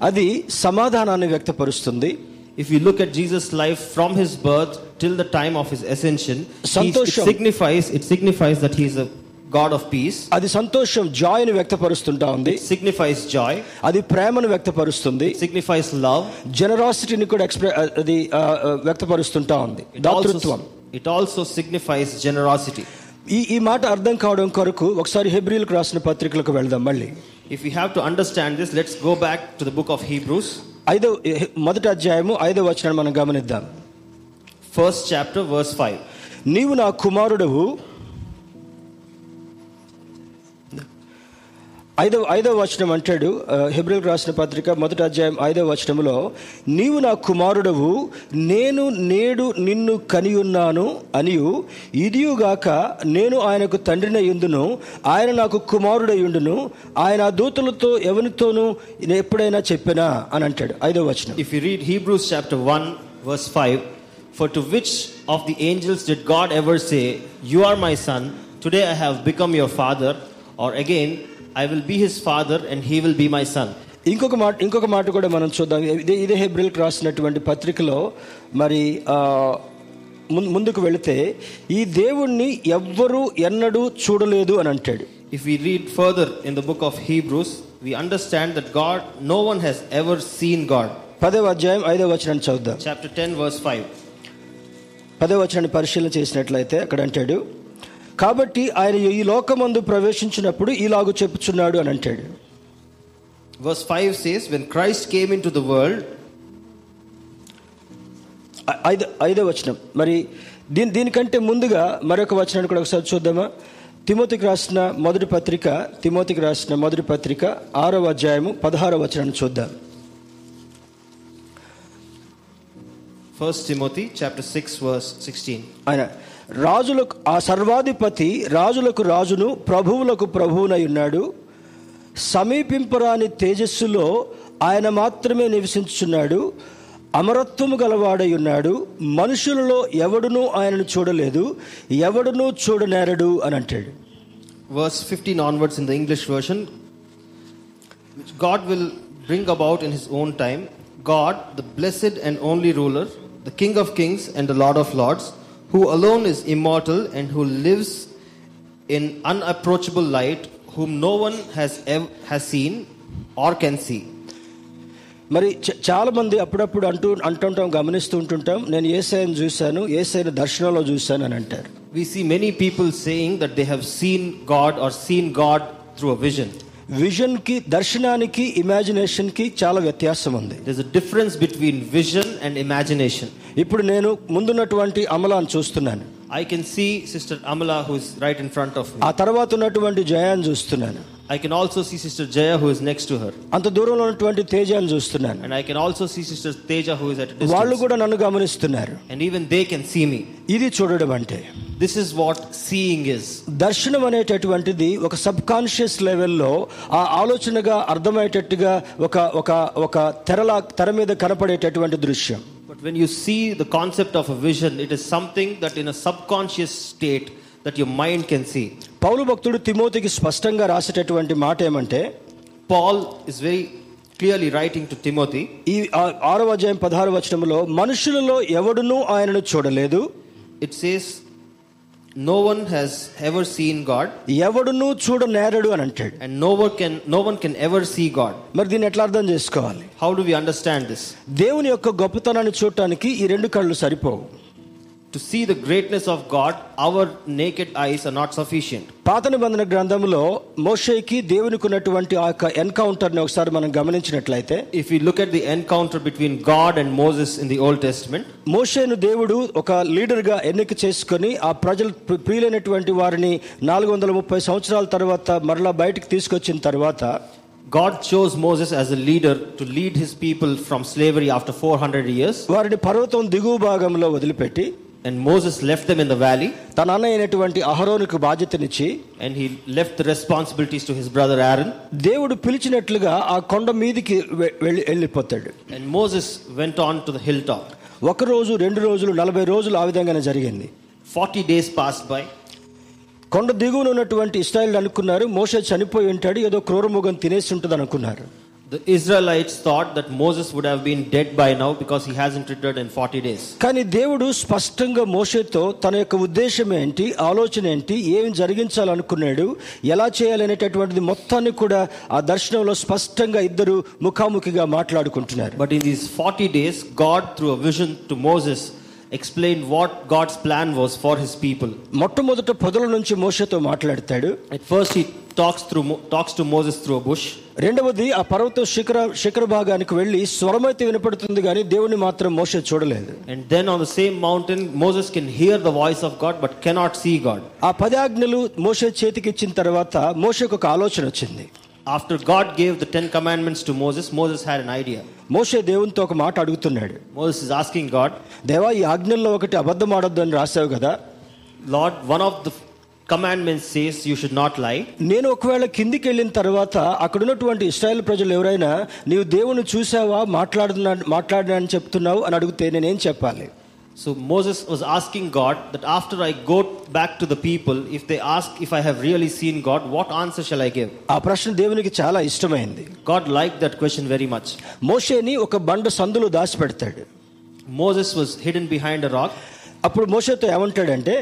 అది సమాధానాన్ని వ్యక్తపరుస్తుంది If you look at Jesus' life from his birth till the time of his ascension, he's- it Santosham. signifies it signifies that God of peace అది సంతోషం జాయ్ని వ్యక్తపరుస్తుంటా ఉంది. సిగ్నిఫైస్ జాయ్ అది ప్రేమను వ్యక్తపరుస్తుంది. సిగ్నిఫైస్ లవ్ జనరాసిటీని కూడా ఎక్స్ప్రెస్ అది వ్యక్తపరుస్తుంటా ఉంది. దాతృత్వం ఇట్ ఆల్సో సిగ్నిఫైస్ జనరాసిటీ ఈ ఈ మాట అర్థం కావడం కొరకు ఒకసారి హెబ్రిల్కి రాసిన పత్రికలకు వెళ్దాం మళ్ళీ. If you have to understand this let's go back to the book of Hebrews ఐదో మొదటి అధ్యాయము ఐదో వచనాన్ని మనం గమనిద్దాం. ఫస్ట్ చాప్టర్ వర్స్ ఫైవ్ నీవు నా కుమారుడవు ఐదవ ఐదవ వచనం అంటాడు హెబ్రిల్ రాసిన పత్రిక మొదటి అధ్యాయం ఐదవ వచనములో నీవు నా కుమారుడవు నేను నేడు నిన్ను కనియున్నాను అనియు ఇదియుగాక నేను ఆయనకు తండ్రినై ఉండును ఆయన నాకు కుమారుడయుండును ఆయన ఆ దూతలతో ఎవరితోనూ ఎప్పుడైనా చెప్పినా అని అంటాడు ఐదవ వచనం If you read Hebrews chapter 1, verse 5, for to which of the angels did God ever say, You are my son, today I have become your father? Or again, I will be his father and he will be my son. ఇంకొక మాట ఇంకొక మాట కూడా మనం చూద్దాం ఇదే ఇదే హెబ్రిల్కి రాసినటువంటి పత్రికలో మరి ముం- ముందుకు వెళితే ఈ దేవుణ్ణి ఎవ్వరూ ఎన్నడూ చూడలేదు అని అంటాడు If we read further in the book of Hebrews, we understand that God, no one has ever seen God. పదవ అధ్యాయం ఐదవ వచనాన్ని చదువుదాం Chapter 10, verse 5. పదవ వచనాన్ని పరిశీలన చేసినట్లయితే అక్కడ అంటాడు కాబట్టి ఆయన ఈ లోకమందు ప్రవేశించినప్పుడు ఇలాగు చెప్పుచున్నాడు అని అంటాడు. Verse 5 says, When Christ came into the world, ఐ- ఐద ఐదవ వచనం. మరి దీని దీనికంటే ముందుగా మరొక వచనాన్ని కూడా ఒకసారి చూద్దామా? తిమోతికి రాసిన మొదటి పత్రిక తిమోతికి రాసిన మొదటి పత్రిక ఆరవ అధ్యాయము పదహారవ వచనాన్ని చూద్దాం. 1 Timothy chapter 6, verse 16. ఆయన రాజులకు ఆ సర్వాధిపతి రాజులకు రాజును ప్రభువులకు ప్రభువునై ఉన్నాడు. సమీపింపరాని తేజస్సులో ఆయన మాత్రమే నివసించున్నాడు అమరత్వము గలవాడై ఉన్నాడు. మనుషులలో ఎవడునూ ఆయనను చూడలేదు. ఎవడునూ చూడనేరడు అని అంటాడు. Verse fifteen onwards in the English version God will bring about in his own time God the blessed and only ruler the king of kings and the lord of lords who alone is immortal and who lives in unapproachable light, whom no one has ever has seen or can see. మరి చ- చాలా మంది అప్పుడప్పుడు అంటూ అంటుంటాం గమనిస్తూ ఉంటుంటాం నేను ఏసైని చూశాను ఏసైని దర్శనంలో చూశాను అని అంటారు We see many people saying that they have seen God or seen God through a విజన్కి దర్శనానికి ఇమాజినేషన్కి చాలా వ్యత్యాసం ఉంది. This difference between vision and imagination ఇప్పుడు నేను ముందున్నటువంటి అమలాను చూస్తున్నాను. I can see sister Amala who's right in front of ఆ తర్వాత ఉన్నటువంటి జయాన్ చూస్తున్నాను. I can also see Sister Jaya who is next to her. అంత దూరంలో ఉన్నటువంటి తేజాన్ని చూస్తున్నాను And I can also see Sister Teja who is at a వాళ్ళు. కూడా నన్ను గమనిస్తున్నారు And even they can see me. ఇది చూడడం అంటే This is what seeing is. దర్శనం అనేటటువంటిది ఒక సబ్ కాన్షియస్ లెవెల్లో ఆ ఆలోచనగా అర్థమయ్యేటట్టుగా ఒక ఒక ఒక తెరలా తెర మీద కనపడేటటువంటి దృశ్యం But But when you see the concept of a vision, it is something that in a subconscious state that your mind can see. పౌలు భక్తుడు తిమోతికి స్పష్టంగా రాసేటటువంటి మాట ఏమంటే Paul is very clearly writing to Timothy ఈ ఆరో అధ్యాయం పదహారు వచనంలో మనుషులలో ఎవడునూ ఆయనను చూడలేదు it says, No one has ever seen God, ఎవడునూ చూడనేరడు అని అంటాడు and no one can no one can ever see God. మరి దీన్ని ఎట్లా అర్థం చేసుకోవాలి How do we understand this? దేవుని యొక్క గొప్పతనాన్ని చూడటానికి ఈ రెండు కళ్ళు సరిపోవు To see the greatness of God, our naked eyes are not sufficient. పాత నిబంధన గ్రంథంలో మోషేకి దేవునికి ఉన్నటువంటి ఆ యొక్క ఎన్కౌంటర్ని ఒకసారి మనం గమనించినట్లయితే If we look at the encounter between God and Moses in the Old Testament, మోషేను దేవుడు ఒక లీడర్గా ఎన్నిక చేసుకొని ఆ ప్రజలు ప్రి- ప్రియులైనటువంటి వారిని నాలుగు వందల ముప్పై సంవత్సరాల తర్వాత మరలా బయటికి తీసుకొచ్చిన తర్వాత God chose Moses as a leader to lead his people from slavery after 400 years, వారిని పర్వతం దిగువ భాగంలో వదిలిపెట్టి and Moses left them in the valley, తన అన్న అయినటువంటి అహరోనుకు బాధ్యతనిచ్చి and he left the responsibilities to his brother Aaron. దేవుడు పిలిచినట్లుగా ఆ కొండ మీదికి వె- వెళ్ళి వెళ్ళిపోతాడు And Moses went on to the hilltop. ఒక రోజు రెండు రోజులు నలభై రోజులు ఆ విధంగానే జరిగింది 40 days passed by, కొండ దిగువన ఉన్నటువంటి ఇస్రాయల్ అనుకున్నారు మోషే చనిపోయి ఉంటాడు ఏదో క్రూరముఖం తినేసి ఉంటుంది అనుకున్నారు the Israelites thought that Moses would have been dead by now because he hasn't returned in 40 days. కానీ దేవుడు స్పష్టంగా మోషేతో తన యొక్క ఉద్దేశం ఏంటి ఆలోచన ఏంటి ఏం జరిగించాలనుకున్నాడు ఎలా చేయాలనేటటువంటిది మొత్తాన్ని కూడా ఆ దర్శనంలో స్పష్టంగా ఇద్దరు ముఖాముఖిగా మాట్లాడుకుంటున్నారు But in these 40 days, God, through a vision to Moses, explained what God's plan was for his people. మొట్టమొదట పొదల నుంచి మోషేతో మాట్లాడతాడు At first, Mo- talks to Moses through a bush. రెండవది ఆ పర్వతం శిఖర శిఖర భాగానికి వెళ్ళి స్వరమైతే వినపడుతుంది కానీ దేవుని మాత్రం మోషే చూడలేదు And then on the same mountain, Moses can hear the voice of God but cannot see God. ఆ పది ఆజ్ఞలు మోషే చేతికి ఇచ్చిన తర్వాత మోషేకు ఒక ఆలోచన వచ్చింది After God gave the Ten Commandments to Moses, Moses had an idea. మోషే దేవునితో ఒక మాట అడుగుతున్నాడు Moses is asking God, దేవా ఈ ఆజ్ఞల్లో ఒకటి అబద్ధం ఆడొద్దు అని రాసావు కదా Lord, one of the commandments says you should not lie. నేను ఒకవేళ కిందికి వెళ్ళిన తర్వాత అక్కడ ఉన్నటువంటి ఇస్రాయేల్ ప్రజలు ఎవరైనా నీవు దేవుని చూసావా మాట్లాడుతున్నా మాట్లాడినా అని చెప్తున్నావు అని అడిగితే నేనేం చెప్పాలి So Moses was asking God that after I go back to the people, if they ask if I have really seen God, what answer shall I give? ఆ ప్రశ్న దేవునికి చాలా ఇష్టమైంది God liked that question very much. మోషేని ఒక బండ సందులో దాచిపెడతాడు Moses was hidden behind a rock. అప్పుడు మోషేతో ఏమంటాడంటే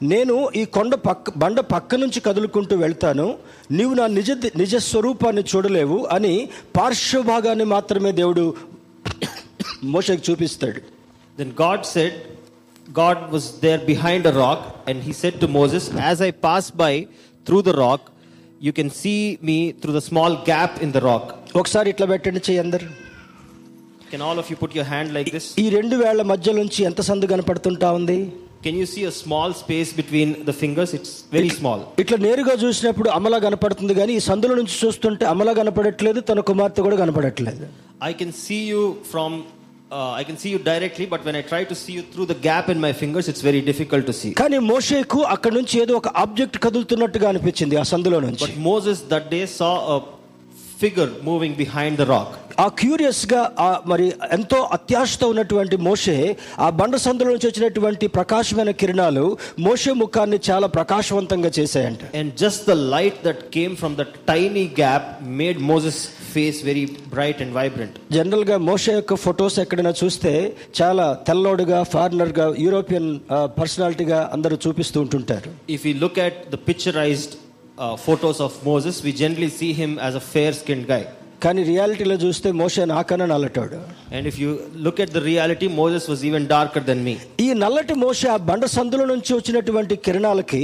నేను ఈ కొండ పక్క బండ పక్క నుంచి కదులుకుంటూ వెళ్తాను. నీవు నా నిజ నిజ స్వరూపాన్ని చూడలేవు అని పార్శ్వభాగాన్ని మాత్రమే దేవుడు మోషకి చూపిస్తాడు. Then God said God was there behind a rock and he said to Moses as I pass by through the rock you can see me through the small gap in the rock ఒకసారి ఇట్లా పెట్టండి చెయ్యి అందరు. Can all of you put your hand like this ఈ రెండు వేళ్ళ మధ్య నుంచి ఎంత సందు కనపడుతుంటా ఉంది? Can you see a small space between the fingers? It's very small. ఇట్లా నేరుగా చూసినప్పుడు అమల కనపడుతుంది కానీ ఈ సందుల నుంచి చూస్తుంటే అమల కనపడట్లేదు తన కుమార్తె కూడా కనపడట్లేదు I can see you from, uh, I can see you directly, but when I try to see you through the gap in my fingers, it's very difficult to see. కానీ మోషేకు అక్కడ నుంచి ఏదో ఒక ఆబ్జెక్ట్ కదులుతున్నట్టుగా అనిపించింది ఆ సందులో నుంచి But Moses that day saw figure moving behind the rock. ఆ క్యూరియస్గా మరి ఎంతో అత్యాశతో ఉన్నటువంటి మోషే ఆ బండ సందులో నుంచి వచ్చినటువంటి ప్రకాశమైన కిరణాలు మోషే ముఖాన్ని చాలా ప్రకాశవంతంగా చేశాయంట And just the light that came from that tiny gap made Moses' face very bright and vibrant. జనరల్గా మోషే యొక్క ఫొటోస్ ఎక్కడైనా చూస్తే చాలా తెల్లోడుగా ఫారినర్గా యూరోపియన్ పర్సనాలిటీగా అందరూ చూపిస్తూ ఉంటుంటారు If we look at the picturized uh, photos of Moses, we generally see him as a fair skinned guy. కానీ రియాలిటీలో చూస్తే మోషే నాకన్నా నల్లటోడు And if you look at the reality, Moses was even darker than me. ఈ నల్లటి మోషే ఆ బండ సందుల నుంచి వచ్చినటువంటి కిరణాలకి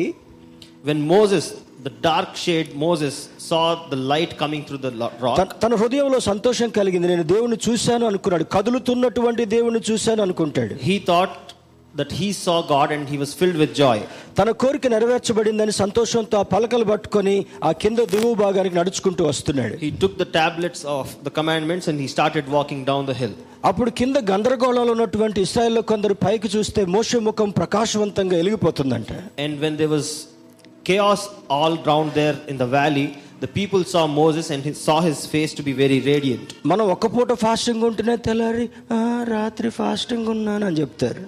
When Moses, the dark shade Moses, saw the light coming through the lo- rock, తన- తన హృదయంలో సంతోషం కలిగింది నేను దేవుని చూశాను అనుకున్నాడు కదులుతున్నటువంటి దేవుని చూశాను అనుకుంటాడు he thought that he saw God and he was filled with joy. తన కోరిక నెరవేర్చబడిందని సంతోషంతో ఆ పలకలు పట్టుకొని ఆ కింద దిగువ భాగానికి నడుచుకుంటూ వస్తున్నాడు He took the tablets of the commandments and he started walking down the hill. అప్పుడు కింద గందరగోళంలో ఉన్నటువంటి ఇస్రాయల్లో కొందరు పైకి చూస్తే మోషే ముఖం ప్రకాశవంతంగా వెలిగిపోతుందంట And when there was chaos all round there in the valley, the people saw Moses and he saw his face to be very radiant. మనం ఒక్క పూట ఫాస్టింగ్ ఉంటేనే తెల్లారి "ఆ, రాత్రి ఫాస్టింగ్ ఉన్నాను అని చెప్తారు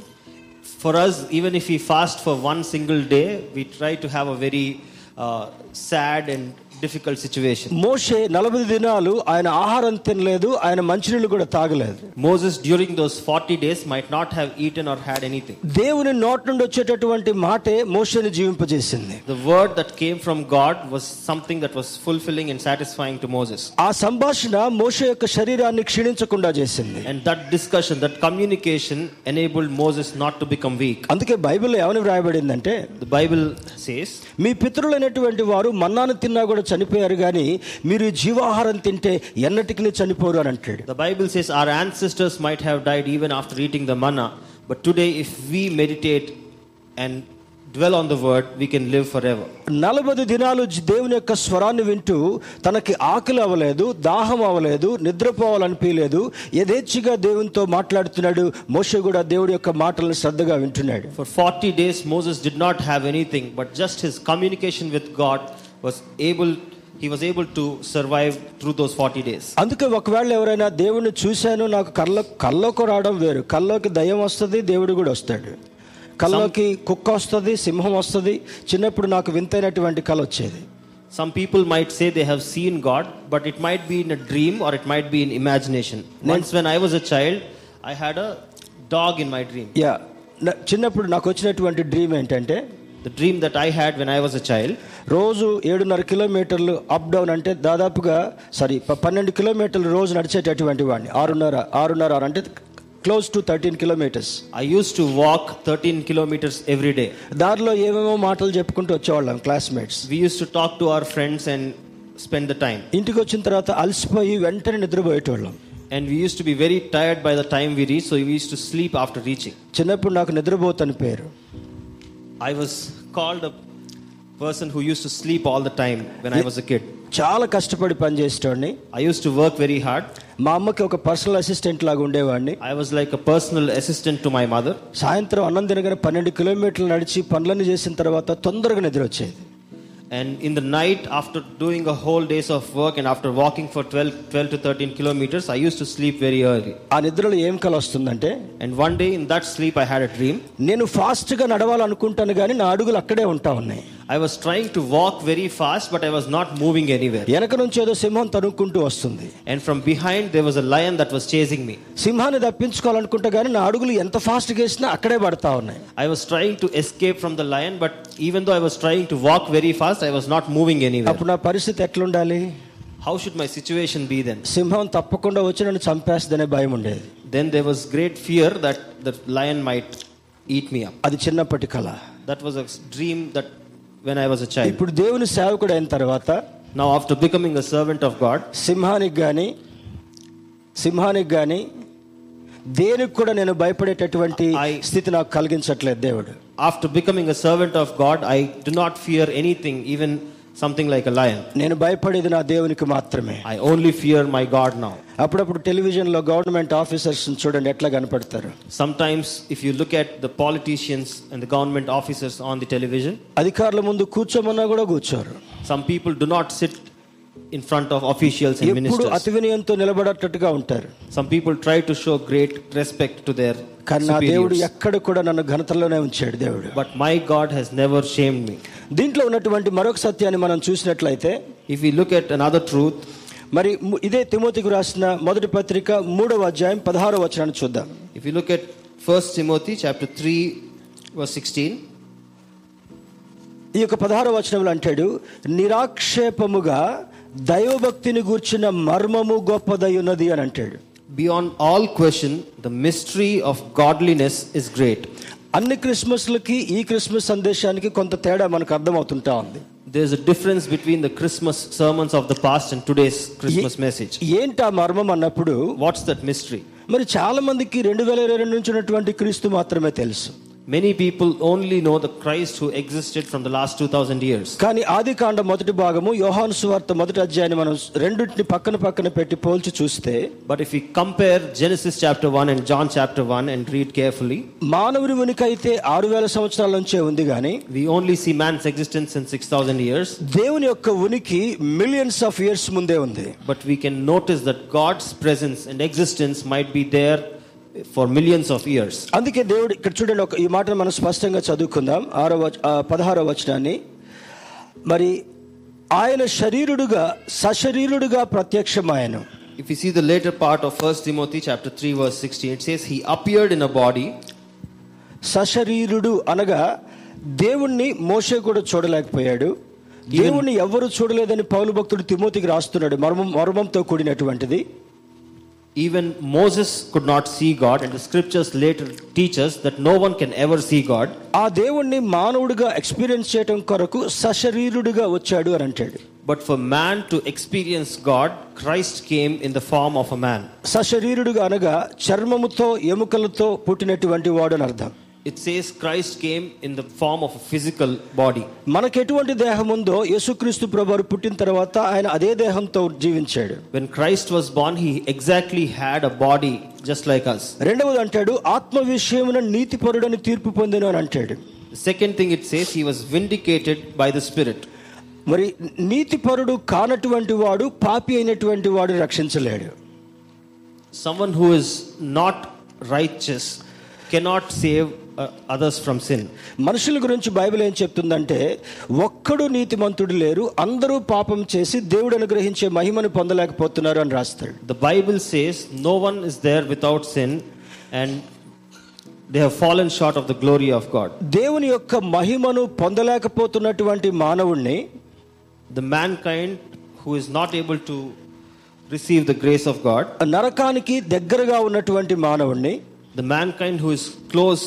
for us, even if we fast for one single day, we try to have a very uh, sad and difficult situation మోషే నలభై దినాలు ఆయన ఆహారం తినలేదు ఆయన మంచినీళ్ళు కూడా తాగలేదు. Moses during those forty days might not have eaten or had anything దేవుని నోట్ నుండి వచ్చేటటువంటి మాటే మోషేని జీవింపజేసింది. The word that came from God was something that was fulfilling and satisfying to Moses ఆ సంభాషణ మోషే యొక్క శరీరాన్ని క్షీణించకుండా చేసింది. And that discussion that communication enabled Moses not to become weak అందుకే బైబిల్ ఏమని వ్రాయబడిందంటే ద బైబిల్ సేస్ మీ పితృలైనటువంటి వారు మన్నాను తిన్నా కూడా చనిపోయారు కానీ మీరు జీవాహారం తింటే ఎన్నటికి చనిపోరు అని అంటాడు The Bible says our ancestors might have died even after eating the manna, but today, if we meditate and dwell on the word, we can live forever. నలభై దినాలు దేవుని యొక్క స్వరాన్ని వింటూ తనకి ఆకలి అవ్వలేదు దాహం అవ్వలేదు నిద్రపోవాలనిపించలేదు యథేచ్ఛగా దేవునితో మాట్లాడుతున్నాడు మోషే కూడా దేవుడి యొక్క మాటలను శ్రద్ధగా వింటున్నాడు For 40 days, Moses did not have anything, but just his communication with God was able, he was able to survive through those 40 days. అందుకే ఒకవేళ ఎవరైనా దేవుణ్ణి చూశాను నాకు కళ్ళ కల్లోకి రావడం వేరు కల్లోకి దయ్యం వస్తుంది దేవుడు కూడా వస్తాడు కల్లోకి కుక్క వస్తుంది సింహం వస్తుంది చిన్నప్పుడు నాకు వింతైనటువంటి కళ వచ్చేది Some people might say they have seen God, but it might be in a dream or it might be in imagination. Once, when I was a child, I had a dog in my dream. Yeah చిన్నప్పుడు నాకు వచ్చినటువంటి dream ఏంటంటే The dream that I had when I was a child, రోజు ఏడున్నర కిలోమీటర్లు up down అంటే దాదాపుగా sorry ప- పన్నెండు కిలోమీటర్లు రోజు నడిచేటటువంటి వాడిని ఆరున్నర ఆరున్నర ఆరు అంటే close to thirteen kilometres I used to walk 13 kilometers every day. దారిలో ఏమేమో మాటలు చెప్పుకుంటూ వచ్చేవాళ్ళం classmates We used to talk to our friends and spend the time. ఇంటికి వచ్చిన తర్వాత అలసిపోయి వెంటనే నిద్రపోయేటోళ్ళం And we used to be very tired by the time we reached, so we used to sleep after reaching. చిన్నప్పుడు నాకు నిద్రపోతని పేరు I was called a person who used to sleep all the time when I was a kid. చాలా కష్టపడి పనిచేసేటోడిని I used to work very hard. మా అమ్మకి ఒక personal assistant లాగా ఉండేవాడిని I was like a personal assistant to my mother. సాయంత్రం అన్నం తినగానే పన్నెండు కిలోమీటర్లు నడిచి పనులన్నీ చేసిన తర్వాత తొందరగా నిద్ర వచ్చేది And in the night, after doing a whole days of work and after walking for 12, 12 to 13 kilometers, I used to sleep very early. ఆ నిద్రలో ఏం కల వస్తుందంటే And one day in that sleep, I had a dream. నేను ఫాస్ట్గా నడవాలనుకుంటాను కానీ నా అడుగులు అక్కడే ఉంటా ఉన్నాయి I was trying to walk very fast, but I was not moving anywhere. వెనక నుంచి ఏదో సింహం తరుక్కుంటూ వస్తుంది And from behind, there was a lion that was chasing me. సింహాన్ని తప్పించుకోవాలనుకుంటా కానీ నా అడుగులు ఎంత ఫాస్ట్గా వేసినా అక్కడే పడతా ఉన్నాయి I was trying to escape from the lion, but even though I was trying to walk very fast, I was not moving anywhere. అప్పుడు నా పరిస్థితి ఎట్లుండాలి How should my situation be then? సింహం తప్పకుండా వచ్చి నన్ను చంపేస్తుందనే భయం ఉండేది Then there was great fear that the lion might eat me up. అది చిన్నప్పటి కళ That was a dream that when I was a child. ఇప్పుడు దేవుని సేవకుడు అయిన తర్వాత Now, after becoming a servant of God, సింహానికి కానీ సింహానికి కానీ దేనికి కూడా నేను భయపడేటటువంటి స్థితి నాకు కలిగించట్లేదు దేవుడు after becoming a servant of God, I do not fear anything, even something like a lion. నేను భయపడేది నా దేవునికి మాత్రమే I only fear my God now. అప్పుడప్పుడు టెలివిజన్లో గవర్నమెంట్ ఆఫీసర్స్ చూడండి ఎట్లా కనపడతారు Sometimes, if you look at the politicians and the government officers on the television, అధికారుల ముందు కూర్చోమన్నా కూడా కూర్చోరు some people do not sit in front of officials and ఎప్పుడు ministers. అతి వినయంతో నిలబడేటట్టుగా ఉంటారు Some people try to show great respect to their కానీ నా దేవుడు. ఎక్కడ కూడా నన్ను ఘనతలోనే ఉంచాడు దేవుడు But my God has never shamed me. దీంట్లో ఉన్నటువంటి మరొక సత్యాన్ని మనం చూసినట్లయితే If we look at another truth, మరి ము- ఇదే తిమోతికి రాసిన మొదటి పత్రిక మూడవ అధ్యాయం పదహారవ వచనాన్ని చూద్దాం if you look at 1 Timothy chapter 3, verse 16, ఈ యొక్క పదహారవ వచనంలో అంటాడు నిరాక్షేపముగా దైవభక్తిని గూర్చిన మర్మము గొప్పదై ఉన్నది అని అంటాడు beyond all question, the mystery of godliness is great. అన్ని క్రిస్మస్లకి ఈ క్రిస్మస్ సందేశానికి కొంత తేడా మనకు అర్థమవుతుంటా ఉంది There's a difference between the Christmas sermons of the past and today's Christmas message. ఏంటి ఆ మర్మం అన్నప్పుడు What's that mystery? మరి చాలా మందికి రెండు వేల ఇరవై రెండు నుంచి ఉన్నటువంటి క్రీస్తు మాత్రమే తెలుసు Many people only know the Christ who existed from the last 2000 years. కానీ ఆది కాండ మొదటి భాగము యోహాను సువార్త మొదటి అధ్యాయాన్ని మనం రెండింటిని పక్కన పక్కన పెట్టి పోల్చి చూస్తే But if we compare Genesis chapter 1 and John chapter 1 and read carefully, మానవుని ఉనికి అయితే ఆరు వేల సంవత్సరాల నుంచే ఉంది కానీ we only see man's existence in 6000 years. దేవుని యొక్క ఉనికి మిలియన్స్ ఆఫ్ ఇయర్స్ ముందే ఉంది But we can notice that God's presence and existence might be there for millions of years. అందుకే దేవుడు ఇక్కడ చూడండి ఒక ఈ మాటను మనం స్పష్టంగా చదువుకుందాం. ఆరో పదహారో వచనాన్ని. మరి ఆయన శరీరుడుగా సశరీరుడుగా ప్రత్యక్షమాయను. If you see the later part of 1 Timothy chapter 3 verse 16, it says, He appeared in a body. సశరీరుడు అనగా దేవుణ్ణి మోషే కూడా చూడలేకపోయాడు. దేవుణ్ణి ఎవ్వరు చూడలేదని పౌలు భక్తుడు తిమోతికి రాస్తున్నాడు మర్మం మర్మంతో కూడినటువంటిది. Even Moses could not see God, and the scriptures later teach us that no one can ever see God. ఆ దేవుణ్ణి మానవుడిగా ఎక్స్పీరియన్స్ చేయడం కొరకు సశరీరుడుగా వచ్చాడు అని అంటాడు But for man to experience God, Christ came in the form of a man. సశరీరుడుగా అనగా చర్మముతో ఎముకలతో పుట్టినటువంటి వాడు అని అర్థం It says Christ came in the form of physical body మనకి ఎటువంటి దేహం ఉందో యేసుక్రీస్తు ప్రభువారు పుట్టిన తర్వాత ఆయన అదే దేహంతో జీవించాడు. When Christ was born he exactly had a body just like us రెండవది అంటాడు ఆత్మ విషయమున నీతి పరుడని తీర్పు పొందను అని అంటాడు. Second thing it says he was vindicated by the spirit మరి నీతి పరుడు కానటువంటి వాడు పాపి అయినటువంటి వాడు రక్షించలేడు. Someone who is not righteous cannot save uh, others from sin. మనుషుల గురించి బైబిల్ ఏం చెప్తుందంటే ఒక్కడు నీతిమంతుడు లేరు అందరూ పాపం చేసి దేవుడు అనుగ్రహించే మహిమను పొందలేకపోతున్నారు అని రాస్తాడు The Bible says no one is there without sin and they have fallen short of the glory of God. దేవుని యొక్క మహిమను పొందలేకపోతున్నటువంటి మానవుణ్ణి The mankind who is not able to receive the grace of God, నరకానికి దగ్గరగా ఉన్నటువంటి మానవుణ్ణి the mankind who is close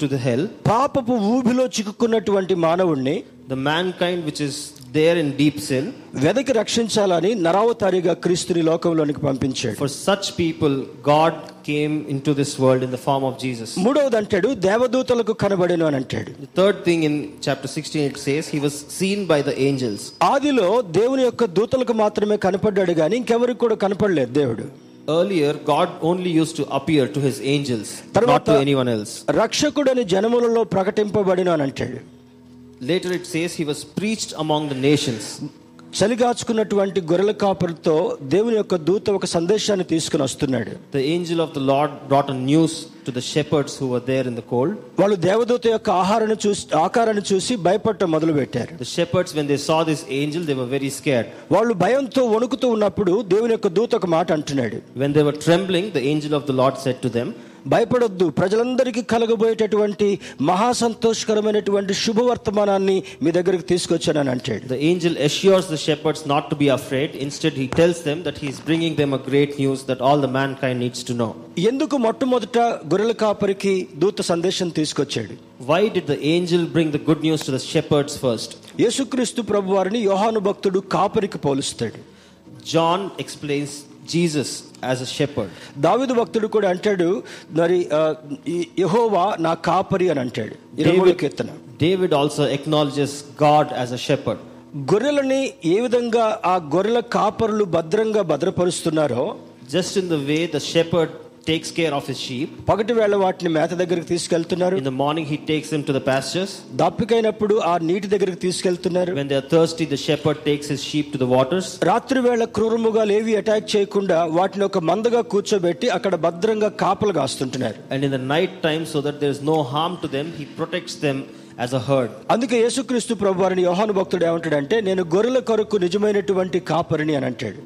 to the hell, పాపపు ఊబిలో చిక్కుకున్నటువంటి మానవుణ్ణి the mankind which is there in deep sin, వెదకి రక్షించాలని నరావతారిగా క్రీస్తుని లోకంలోనికి పంపించాడు for such people, God came into this world in the form of Jesus. మూడవది అంటాడు దేవదూతలకు కనబడేను అని అంటాడు The third thing in chapter 16 it says, He was seen by the angels. ఆదిలో దేవుని యొక్క దూతలకు మాత్రమే కనపడ్డాడు కానీ ఇంకెవరికి కూడా కనపడలేదు దేవుడు Earlier, God only used to appear to His angels, not తర్వాత to anyone else. రక్షకుడని జనములలో ప్రకటింపబడిన అని అంటాడు Later it says, He was preached among the nations. చలిగాచుకున్నటువంటి గొర్రెల కాపరితో దేవుని యొక్క దూత ఒక సందేశాన్ని తీసుకుని వస్తున్నాడు. The angel of the lord brought news to the shepherds were there in the cold వాళ్ళు దేవదూత యొక్క ఆహారాన్ని చూసి ఆకారాన్ని చూసి భయపడటం మొదలు పెట్టారు the shepherds when they saw this angel they were very scared వాళ్ళు భయంతో వణుకుతూ ఉన్నప్పుడు దేవుని యొక్క దూత ఒక మాట అంటున్నాడు. When they were trembling the angel of the lord said to భయపడొద్దు. ప్రజలందరికీ కలగబోయేటటువంటి మహాసంతోషకరమైనటువంటి శుభవర్తమానాన్ని మీ దగ్గరికి తీసుకొచ్చాను అంటాడు. The angel assures the shepherds not to be afraid instead he tells them that he's bringing them a great news that all the mankind needs to know ఎందుకు మొట్టమొదట గొర్రెల కాపరికి దూత సందేశం తీసుకొచ్చాడు? Why did the angel bring the good news to the shepherds first యేసుక్రీస్తు ప్రభువారిని యోహాను భక్తుడు కాపరికి పోలుస్తాడు. John explains Jesus as a shepherd దావిదు భక్తుడు కూడా అంటాడు మరి యహోవా నా కాపరి అని అంటాడు. David also acknowledges God as a shepherd గొర్రెలని ఏ విధంగా ఆ గొర్రెల కాపరులు భద్రంగా భద్రపరుస్తున్నారో just in the way the shepherd takes care of his sheep, పగటి వేళ వాటిని మేత దగ్గరికి తీసుకెళ్తున్నారు in the morning he takes them to the pastures. దప్పికైనప్పుడు ఆ నీటి దగ్గరికి తీసుకెళ్తున్నారు When they are thirsty, the shepherd takes his sheep to the waters. రాత్రి వేళ క్రూరముగా లేవి అటాక్ చేయకుండా వాటిని ఒక మందగా కూర్చోబెట్టి అక్కడ భద్రంగా కాపలు కాస్తుంటున్నారు And in the night time, so that there is no harm to them, he protects them as a herd. అందుకే యేసుక్రీస్తు ప్రభు వారిని యోహాను భక్తుడు ఏమంటాడంటే నేను గొర్రెల కొరకు నిజమైనటువంటి కాపరిని అని అంటాడు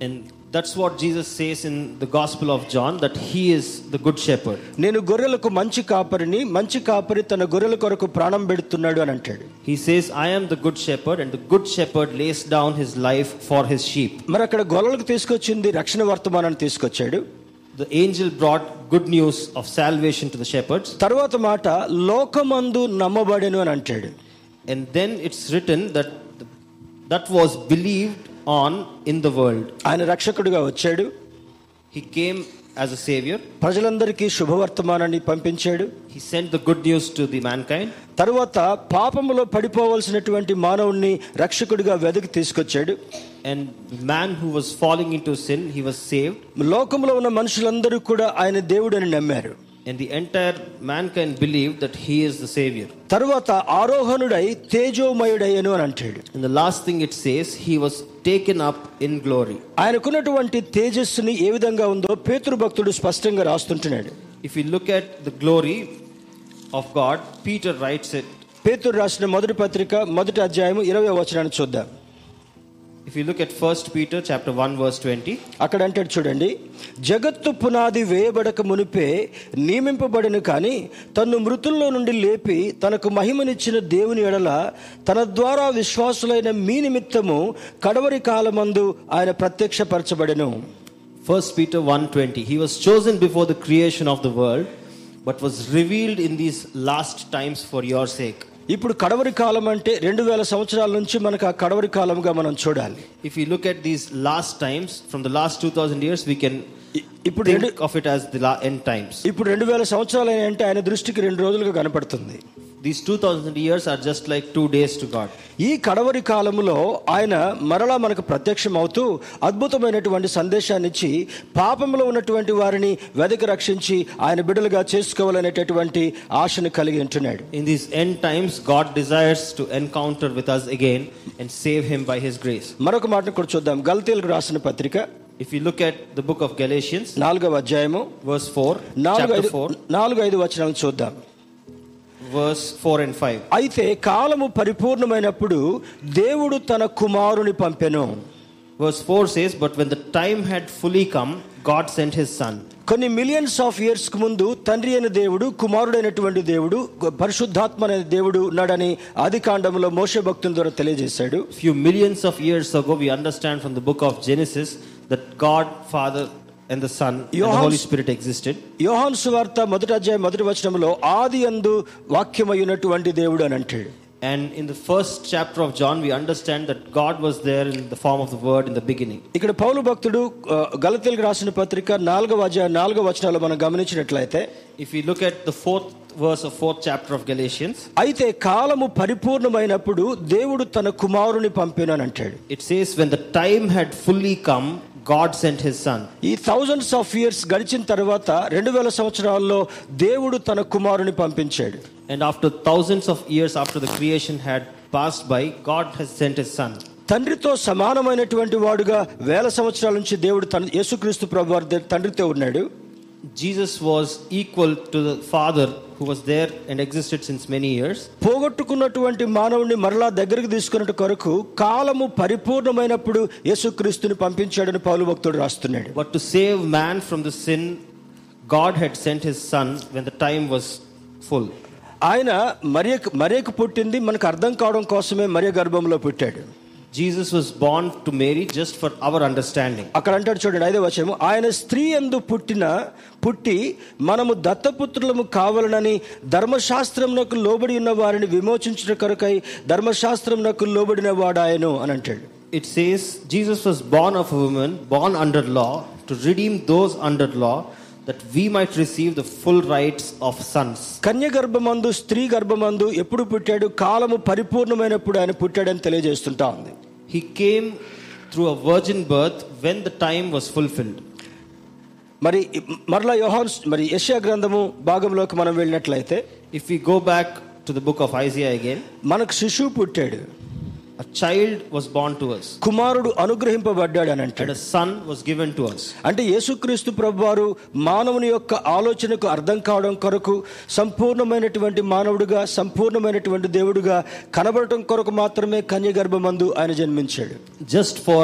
And that's what Jesus says in the Gospel of John that he is the good shepherd. నేను గొర్రెలకు మంచి కాపరిని మంచి కాపరి తన గొర్రెల కొరకు ప్రాణం పెడుతున్నాడు అని అంటాడు He says, I am the good shepherd, and the good shepherd lays down his life for his sheep. మరి అక్కడ గొర్రెలకు తీసుకొచ్చింది రక్షణ వర్తమానాన్ని తీసుకొచ్చాడు The angel brought good news of salvation to the shepherds. తర్వాత మాట లోకమందు నమ్మబడెను అని అంటాడు And then it's written that the, that was on in the world. ఆయన రక్షకుడిగా వచ్చాడు He came as a savior. ప్రజలందరికీ శుభవర్తమానాన్ని పంపించాడు He sent the good news to the mankind. తరువాత పాపములో పడిపోవలసినటువంటి మానవుణ్ణి రక్షకుడిగా వెదకి తీసుకొచ్చాడు And the man who was falling into sin, he was saved. లోకంలో ఉన్న మనుషులందరూ కూడా ఆయన దేవుడని నమ్మారు And the entire mankind believed that he is the savior. తరువాత ఆరోహణుడై తేజోమయుడయ్యను అని అంటాడు And the last thing it says, he was taken up in glory. ఆయనకున్నటువంటి తేజస్సుని ఏ విధంగా ఉందో పేతృ భక్తుడు స్పష్టంగా రాస్తుంటున్నాడు If you look at the glory of God, Peter writes it. పేతురు రాసిన మొదటి పత్రిక మొదటి అధ్యాయం ఇరవై వచనాన్ని చూద్దాం If you look at first Peter chapter one verse twenty అక్కడ అంటాడు చూడండి జగత్తు పునాది వేయబడక మునిపే నియమింపబడిన కానీ తను మృతుల్లో నుండి లేపి తనకు మహిమనిచ్చిన దేవుని ఎడల తన ద్వారా విశ్వాసులైన మీ నిమిత్తము కడవరి కాలమందు ఆయన ప్రత్యక్షపరచబడను. First Peter one twenty he was chosen before the creation of the world but was revealed in these last times for your sake ఇప్పుడు కడవరి కాలం అంటే రెండు వేల సంవత్సరాల నుంచి మనకు ఆ కడవరి కాలంగా మనం చూడాలి. If you look at these last times from the last two thousand years we ఇప్పుడు రెండు of it as the la- end times. ఇప్పుడు రెండు వేల సంవత్సరాలు అంటే ఆయన దృష్టికి రెండు రోజులుగా కనపడుతుంది These 2000 years are just like 2 days to God. ఈ కడవరి కాలములో ఆయన మరలా మనకు ప్రత్యక్షం అవుతూ అద్భుతమైనటువంటి సందేశాన్ని ఇచ్చి పాపంలో ఉన్నటువంటి వారిని వెదకి రక్షించి ఆయన బిడ్డలుగా చేసుకోవాలనేటటువంటి ఆశను కలిగి ఉంటున్నాడు In these end times God desires to encounter with us again and save him by his grace. మరొక మాటను కూడా చూద్దాం గల్తీలకు రాసిన పత్రిక If you look at the book of Galatians నాలుగవ అధ్యాయము verse 4 నాలుగు chapter ఐదు 4 నాలుగు ఐదు వచనాలు చూద్దాం verse 4 and 5. అయితే కాలము పరిపూర్ణమైనప్పుడు దేవుడు తన కుమారుని పంపెను Verse 4 says, But when the time had fully come, God sent his son. కొన్ని మిలియన్స్ ఆఫ్ ఇయర్స్ కు ముందు తండ్రి అయిన దేవుడు కుమారుడైనటువంటి దేవుడు పరిశుద్ధాత్మ అనే దేవుడు ఉన్నాడని ఆది కాండంలో మోస భక్తుల ద్వారా తెలియజేశాడు few millions of years ago, we understand from the book of Genesis that God, Father, and the Son and the Johannes- Holy Spirit existed. యోహాన్ సువార్త మొదటి అధ్యాయం మొదటి వచనంలో ఆది అందు వాక్యమయ్యున్నటువంటి దేవుడు అని అంటాడు And in the first chapter of John, we understand that God was there in the form of the Word in the beginning. ఇక్కడ పౌలు భక్తుడు ఆ, గలతీలకు రాసిన పత్రిక నాలుగవ అధ్యాయం నాలుగవ వచనాలు మనం గమనించినట్లయితే If we look at the fourth verse of fourth chapter of Galatians, అయితే కాలము పరిపూర్ణమైనప్పుడు దేవుడు తన కుమారుని పంపిన అని అంటాడు it says, When the time had fully come, God sent his son ఈ థౌజండ్స్ ఆఫ్ ఇయర్స్ గడిచిన తర్వాత రెండు వేల సంవత్సరాల్లో దేవుడు తన కుమారుని పంపించాడు. And after thousands of years after the creation had pass by God has sent his son తండ్రితో సమానమైనటువంటి వాడుగా వేల సంవత్సరాల నుంచి దేవుడు తన యేసుక్రీస్తు ప్రభు తండ్రితో ఉన్నాడు. Jesus was equal to the father who was there and existed since many years. పోగొట్టుకున్నటువంటి మానవుడిని మరలా దగ్గరికి తీసుకున్నట్టు కొరకు కాలము పరిపూర్ణమైనప్పుడు యేసుక్రీస్తుని పంపించాడని పౌలు భక్తుడు రాస్తున్నాడు But to save man from the sin, God had sent his son when the time was full. ఆయన మరియకు మరియకు పుట్టింది మనకు అర్థం కావడం కోసమే మరియ గర్భంలో పుట్టాడు Jesus was born to Mary just for our understanding. అక్కడ అంటాడు చూడండి ఐదో వచనము ఆయన స్త్రీ ఎందు పుట్టిన పుట్టి మనము దత్తపుత్రులము కావాలనని ధర్మశాస్త్రమునకు లోబడి ఉన్న వారిని విమోచించిన కొరకై ధర్మశాస్త్రమునకు లోబడిన వాడాయను అని అంటాడు It says Jesus was born of a woman, born under law, to redeem those under law, that we might receive the full rights of sons. కన్య గర్భమందు స్త్రీ గర్భమందు ఎప్పుడు పుట్టాడు కాలము పరిపూర్ణమైనప్పుడు ఆయన పుట్టాడని తెలియజేస్తుంటా ఉంది He came through a virgin birth when the time was fulfilled. మరి మరలా యోహాన్ మరి యెషయా గ్రంథము భాగంలోకి మనం వెళ్ళినట్లయితే If we go back to the book of Isaiah again, మనకు శిశువు పుట్టాడు a child was born to us, కుమారుడు అనుగ్రహింపబడ్డాడు అని and అంటాడు a son was given to us. అంటే యేసుక్రీస్తు ప్రభువారు మానవుని యొక్క ఆలోచనకు అర్థం కావడం కొరకు సంపూర్ణమైనటువంటి మానవుడిగా సంపూర్ణమైనటువంటి దేవుడిగా కనబడటం కొరకు మాత్రమే కన్య గర్భమందు ఆయన జన్మించాడు Just for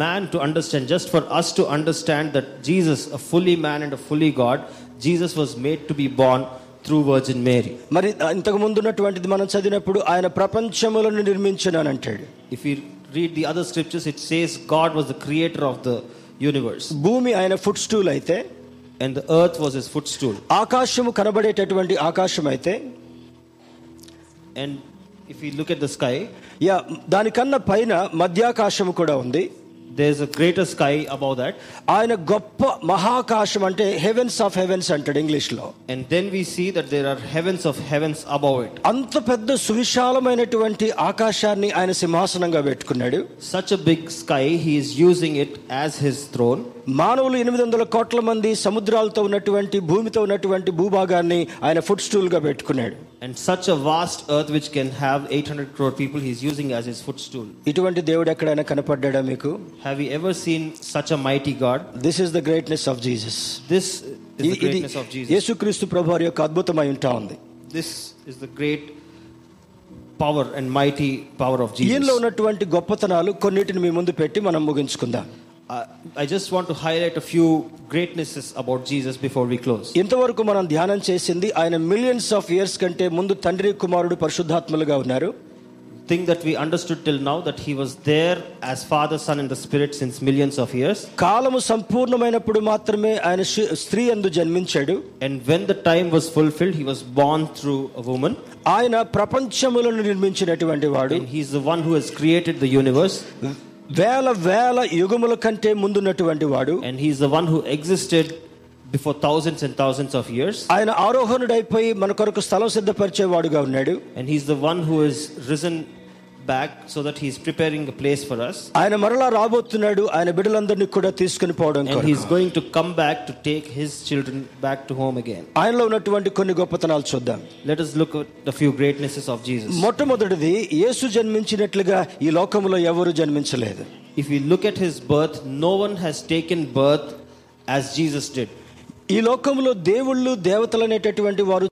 man to understand, just for us to understand that Jesus, a fully man and a fully God, Jesus was made to be born through virgin Mary మరి ఇంతకు ముందు ఉన్నటువంటిది మనం చదివినప్పుడు ఆయన ప్రపంచములను నిర్మించను అని అంటాడు if you read the other scriptures it says God was the creator of the universe భూమి ఆయన ఫుట్ స్టూల్ అయితే and the earth was his footstool ఆకాశము కనబడేటటువంటి ఆకాశం అయితే and if you look at the sky yeah దానికన్నా పైన మధ్యాకాశము కూడా ఉంది. There's greater sky about that ఆయన గొప్ప మహాకాశం అంటే హెవెన్స్ ఆఫ్ హెవెన్స్ అంటాడు ఇంగ్లీష్లో and then we see that there are heavens of heavens above it అంత పెద్ద సువిశాలమైనటువంటి ఆకాశాన్ని ఆయన సింహాసనంగా పెట్టుకున్నాడు. Such a big sky he is using it as his throne మానవులు ఎనిమిది వందల కోట్ల మంది సముద్రాలతో ఉన్నటువంటి భూమితో ఉన్నటువంటి భూభాగాన్ని ఆయన ఫుడ్ స్టూల్ గా పెట్టుకున్నాడు And such a vast earth which can have 800 crore people, he is using as his footstool. ఇటువంటి దేవుడు ఎక్కడైనా కనపడ్డా మీకు Have you ever seen such a mighty God? This is the greatness of Jesus This is the ఇది greatness of Jesus. యేసుక్రీస్తు ప్రభు వారి యొక్క అద్భుతమై ఉంటా ఉంది This is the great power and mighty power of ఈయనలో Jesus. ఉన్నటువంటి గొప్పతనాలు కొన్నిటిని మీ ముందు పెట్టి మనం ముగించుకుందాం Uh, I just want to highlight a few greatnesses about Jesus before we close. ఇంతవరకు మనం ధ్యానం చేసింది ఆయన మిలియన్స్ ఆఫ్ ఇయర్స్ కంటే ముందు తండ్రి కుమారుడు పరిశుద్ధాత్మలుగా ఉన్నారు Thing that we understood till now that he was there as Father, Son, and the Spirit since millions of years. కాలము సంపూర్ణమైనప్పుడు మాత్రమే ఆయన శి- స్త్రీ అందు జన్మించాడు And when the time was fulfilled, he was born through a woman. ఆయన ప్రపంచములను నిర్మించినటువంటి వాడు And he's the one who has created the universe. వేల వేల యుగముల కంటే ముందున్నటువంటి వాడు And he's the one who existed before thousands and thousands of years. ఆయన ఆరోహణుడైపోయి మన కొరకు స్థలం సిద్ధపరిచేవాడుగా ఉన్నాడు And he's the one who has risen back so that he's preparing a place for us. ఆయన మరలా రాబోతున్నాడు ఆయన బిడ్డలందరినీ కూడా తీసుకుని పోవడం And కొరకు. he's going to come back to take his children back to home again. ఆయనలో ఉన్నటువంటి కొన్ని గొప్పతనాలు చూద్దాం Let us look at the few greatnesses of Jesus. మొట్టమొదటిది యేసు జన్మించినట్లుగా ఈ లోకములో ఎవరు జన్మించలేదు If we look at his birth, no one has taken birth as Jesus did. ఈ లోకంలో దేవుళ్ళు దేవతలు అనేటటువంటి వారు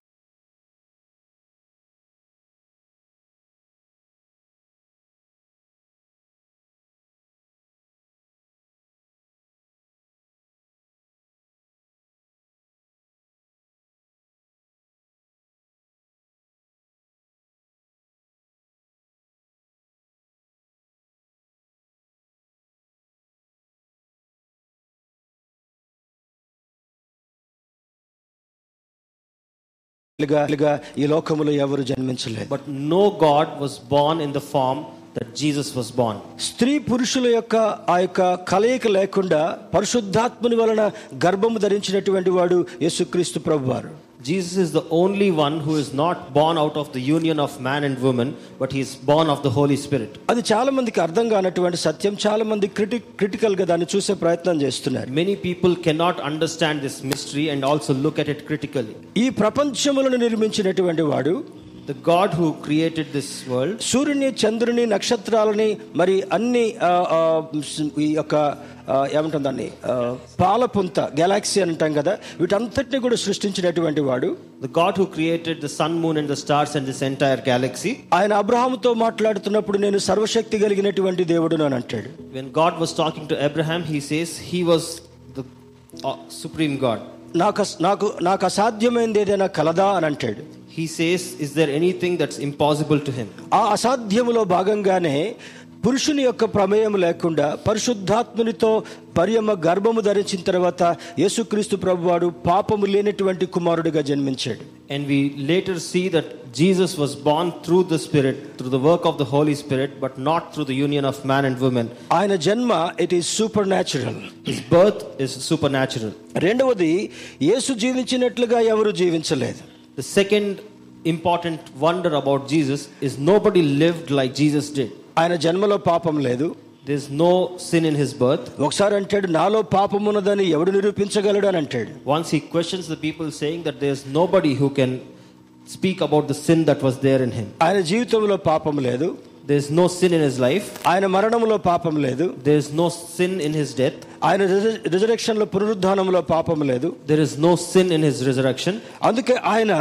ఈ లోకములో ఎవరు జన్మించలేదు But no God was born in the form that Jesus was born. స్త్రీ పురుషుల యొక్క ఆ యొక్క కలయిక లేకుండా పరిశుద్ధాత్ముని వలన గర్భము ధరించినటువంటి వాడు యేసుక్రీస్తు ప్రభువారు Jesus is the only one who is not born out of the union of man and woman, but he is born of the Holy Spirit. అది చాలా మందికి అర్థం కానటువంటి సత్యం చాలా మంది క్రిటి క్రిటికల్గా దాన్ని చూసే ప్రయత్నం చేస్తున్నారు Many people cannot understand this mystery and also look at it critically. ఈ ప్రపంచములను నిర్మించినటువంటి వాడు The God who created this world, సూర్యుని చంద్రుని నక్షత్రాలని మరి అన్ని ఆ, ఆ, ఈ యొక్క ఆ, ఏమంటాం దాన్ని ఆ, పాలపుంత గెలాక్సీ అని అంటాం కదా వీటంతటిని కూడా సృష్టించినటువంటి వాడు the God who created the sun, moon, and the stars and this entire galaxy, ఆయన అబ్రహాముతో మాట్లాడుతున్నప్పుడు నేను సర్వశక్తి కలిగినటువంటి దేవుడు అని అంటాడు when God was talking to Abraham, he says he was the uh, supreme God. నాకు అస్- నాకు నాకు అసాధ్యమైనది ఏదైనా కలదా అని అంటాడు He says, Is there anything that's impossible to him? ఆ అసాధ్యములో భాగంగానే పురుషుని యొక్క ప్రమేయం లేకుండా పరిశుద్ధాత్మునితో పర్యమ గర్భము ధరించిన తర్వాత యేసుక్రీస్తు ప్రభువాడు పాపము లేనటువంటి కుమారుడిగా జన్మించాడు And we later see that Jesus was born through the Spirit, through the work of the Holy Spirit, but not through the union of man and woman. ఆయన జన్మ it is supernatural His birth is supernatural. రెండవది యేసు జీవించినట్లుగా ఎవరు జీవించలేదు The second important wonder about Jesus is nobody lived like Jesus did. ఆయన జన్మలో పాపం లేదు There's no sin in his birth. ఒకసారి అంటాడు నాలో పాపం ఉన్నదని ఎవడు నిరూపించగలడు అని అంటాడు Once he questions the people, saying that there's nobody who can speak about the sin that was there in him. ఆయన జీవితంలో పాపం లేదు There's no sin in his life. ఆయన మరణంలో పాపం లేదు There's no sin in his death. ఆయన resurrection లో పునరుద్ధానంలో పాపం లేదు There is no sin in his resurrection. అందుకే ఆయన